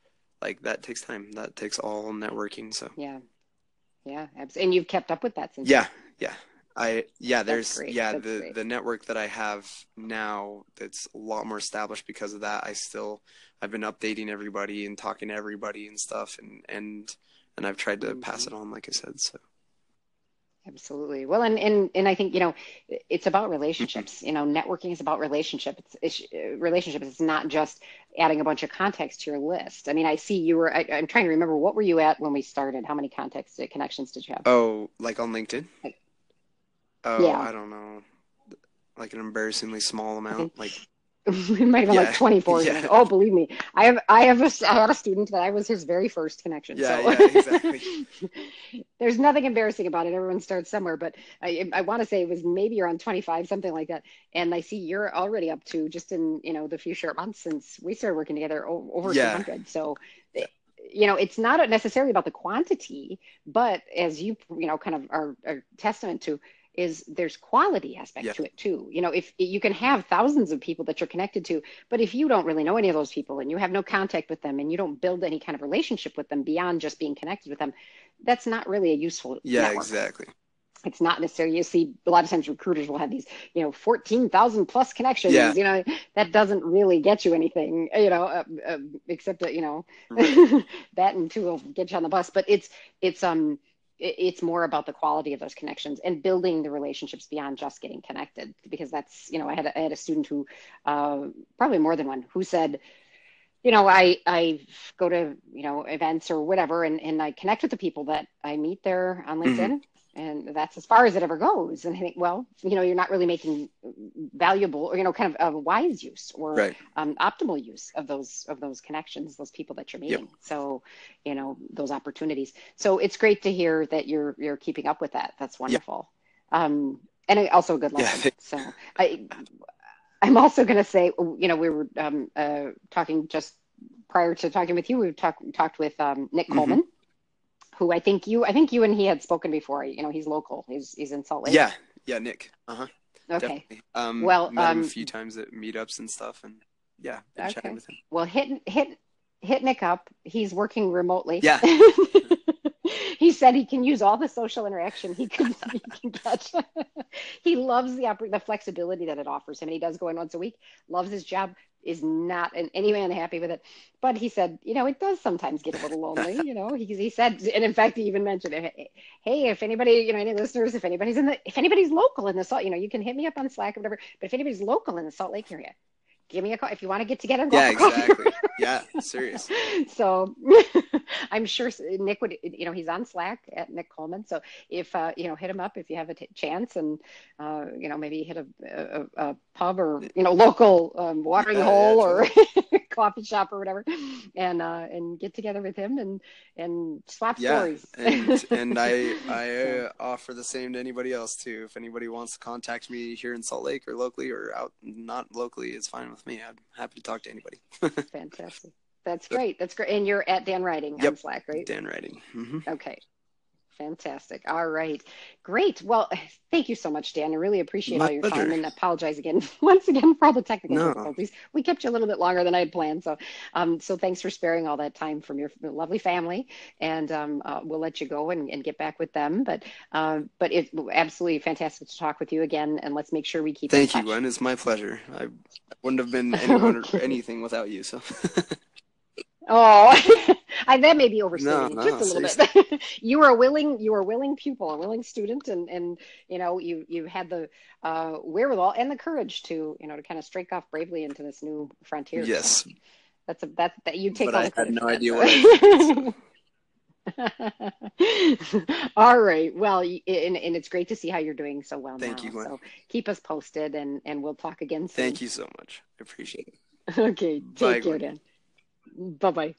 like that takes time that takes all networking so yeah, yeah, abs- and you've kept up with that since. yeah yeah i yeah there's yeah That's the great. the network that i have now that's a lot more established because of that i still i've been updating everybody and talking to everybody and stuff and and and i've tried to pass Mhm. it on like i said so Absolutely. Well, and, and and I think you know, it's about relationships. You know, networking is about relationship. It's, it's uh, relationships. It's not just adding a bunch of contacts to your list. I mean, I see you were. I, I'm trying to remember what were you at when we started. How many contacts, uh, connections did you have? oh like on linkedin Like- oh Yeah. i don't know like an embarrassingly small amount like it might have been Yeah. like 24. Yeah. Oh, believe me, I have. I have. A, I had a student that I was his very first connection. Yeah, so. yeah, exactly. There's nothing embarrassing about it. Everyone starts somewhere, but I, I want to say it was maybe around 25, something like that. And I see you're already up to just in you know the few short months since we started working together over Yeah. 200. So, you know, it's not necessarily about the quantity, but as you you know kind of are a testament to is there's quality aspect Yeah. to it too. You know, if you can have thousands of people that you're connected to, but if you don't really know any of those people and you have no contact with them and you don't build any kind of relationship with them beyond just being connected with them, that's not really a useful yeah network. exactly It's not necessarily, you see, a lot of times recruiters will have these, you know, 14,000 plus connections, Yeah. you know, that doesn't really get you anything, you know, uh, uh, except that, you know, Right. that and two will get you on the bus. But it's, it's, um, it's more about the quality of those connections and building the relationships beyond just getting connected because that's you know i had a, I had a student who uh, probably more than one who said you know i i go to you know events or whatever and, and i connect with the people that i meet there on Mm-hmm. And that's as far as it ever goes. And i think well you know you're not really making valuable or you know kind of a wise use or right. um, optimal use of those of those connections those people that you're meeting. So you know those opportunities. So it's great to hear that you're you're keeping up with that. That's wonderful. Um and also a good luck Yeah, so i i'm also going to say you know we were um uh talking just prior to talking with you we talked talked with um nick Mhm. coleman who i think you i think you and he had spoken before you know he's local he's he's in salt lake yeah yeah nick uh-huh okay um Well, met him um, a few times at meetups and stuff and yeah Okay. chatting with him Well, hit hit hit Nick up. He's working remotely. Yeah. he said he can use all the social interaction he can he can get. he loves the the flexibility that it offers him, and he does go in once a week. Loves his job. Is not in any way unhappy with it, but he said, you know, it does sometimes get a little lonely. You know, he he said, and in fact, he even mentioned, hey, if anybody, you know, any listeners, if anybody's in the, if anybody's local in the Salt, you know, you can hit me up on Slack or whatever. But if anybody's local in the Salt Lake area, give me a call if you want to get together. yeah exactly yeah serious so I'm sure Nick would, you know, he's on Slack at Nick Coleman. So if, uh, you know, hit him up if you have a t- chance and, uh, you know, maybe hit a, a, a pub or, you know, local um, watering Yeah, hole yeah, or coffee shop or whatever and, uh, and get together with him and, and swap yeah stories. and and i i uh, offer the same to anybody else too if anybody wants to contact me here in salt lake or locally or out not locally it's fine with me i'm happy to talk to anybody Fantastic. That's great. That's great. And you're at Dan Writing on Slack, right? dan writing hmm Okay. Fantastic. All right. Great. Well, thank you so much, Dan. I really appreciate My all your pleasure. time and apologize again once again for all the technical No. difficulties. We kept you a little bit longer than I had planned. So um so thanks for sparing all that time from your lovely family. And um uh, we'll let you go and, and get back with them. But um but it's absolutely fantastic to talk with you again and let's make sure we keep in thank you gwen it's my pleasure i wouldn't have been anyone or Okay. anything without you so Oh, I, that may be overstating No, it just a little bit. you were a willing, you were a willing pupil, a willing student, and and you know you you had the uh, wherewithal and the courage to you know to kind of strike off bravely into this new frontier. So yes that's a that that you take But all I had no idea so. what All right. Well, and, and it's great to see how you're doing so well Thank now. you, Gwen. So keep us posted and, and we'll talk again soon. Thank you so much. I appreciate it. Okay. Take Bye, care Gwen. then. Bye bye.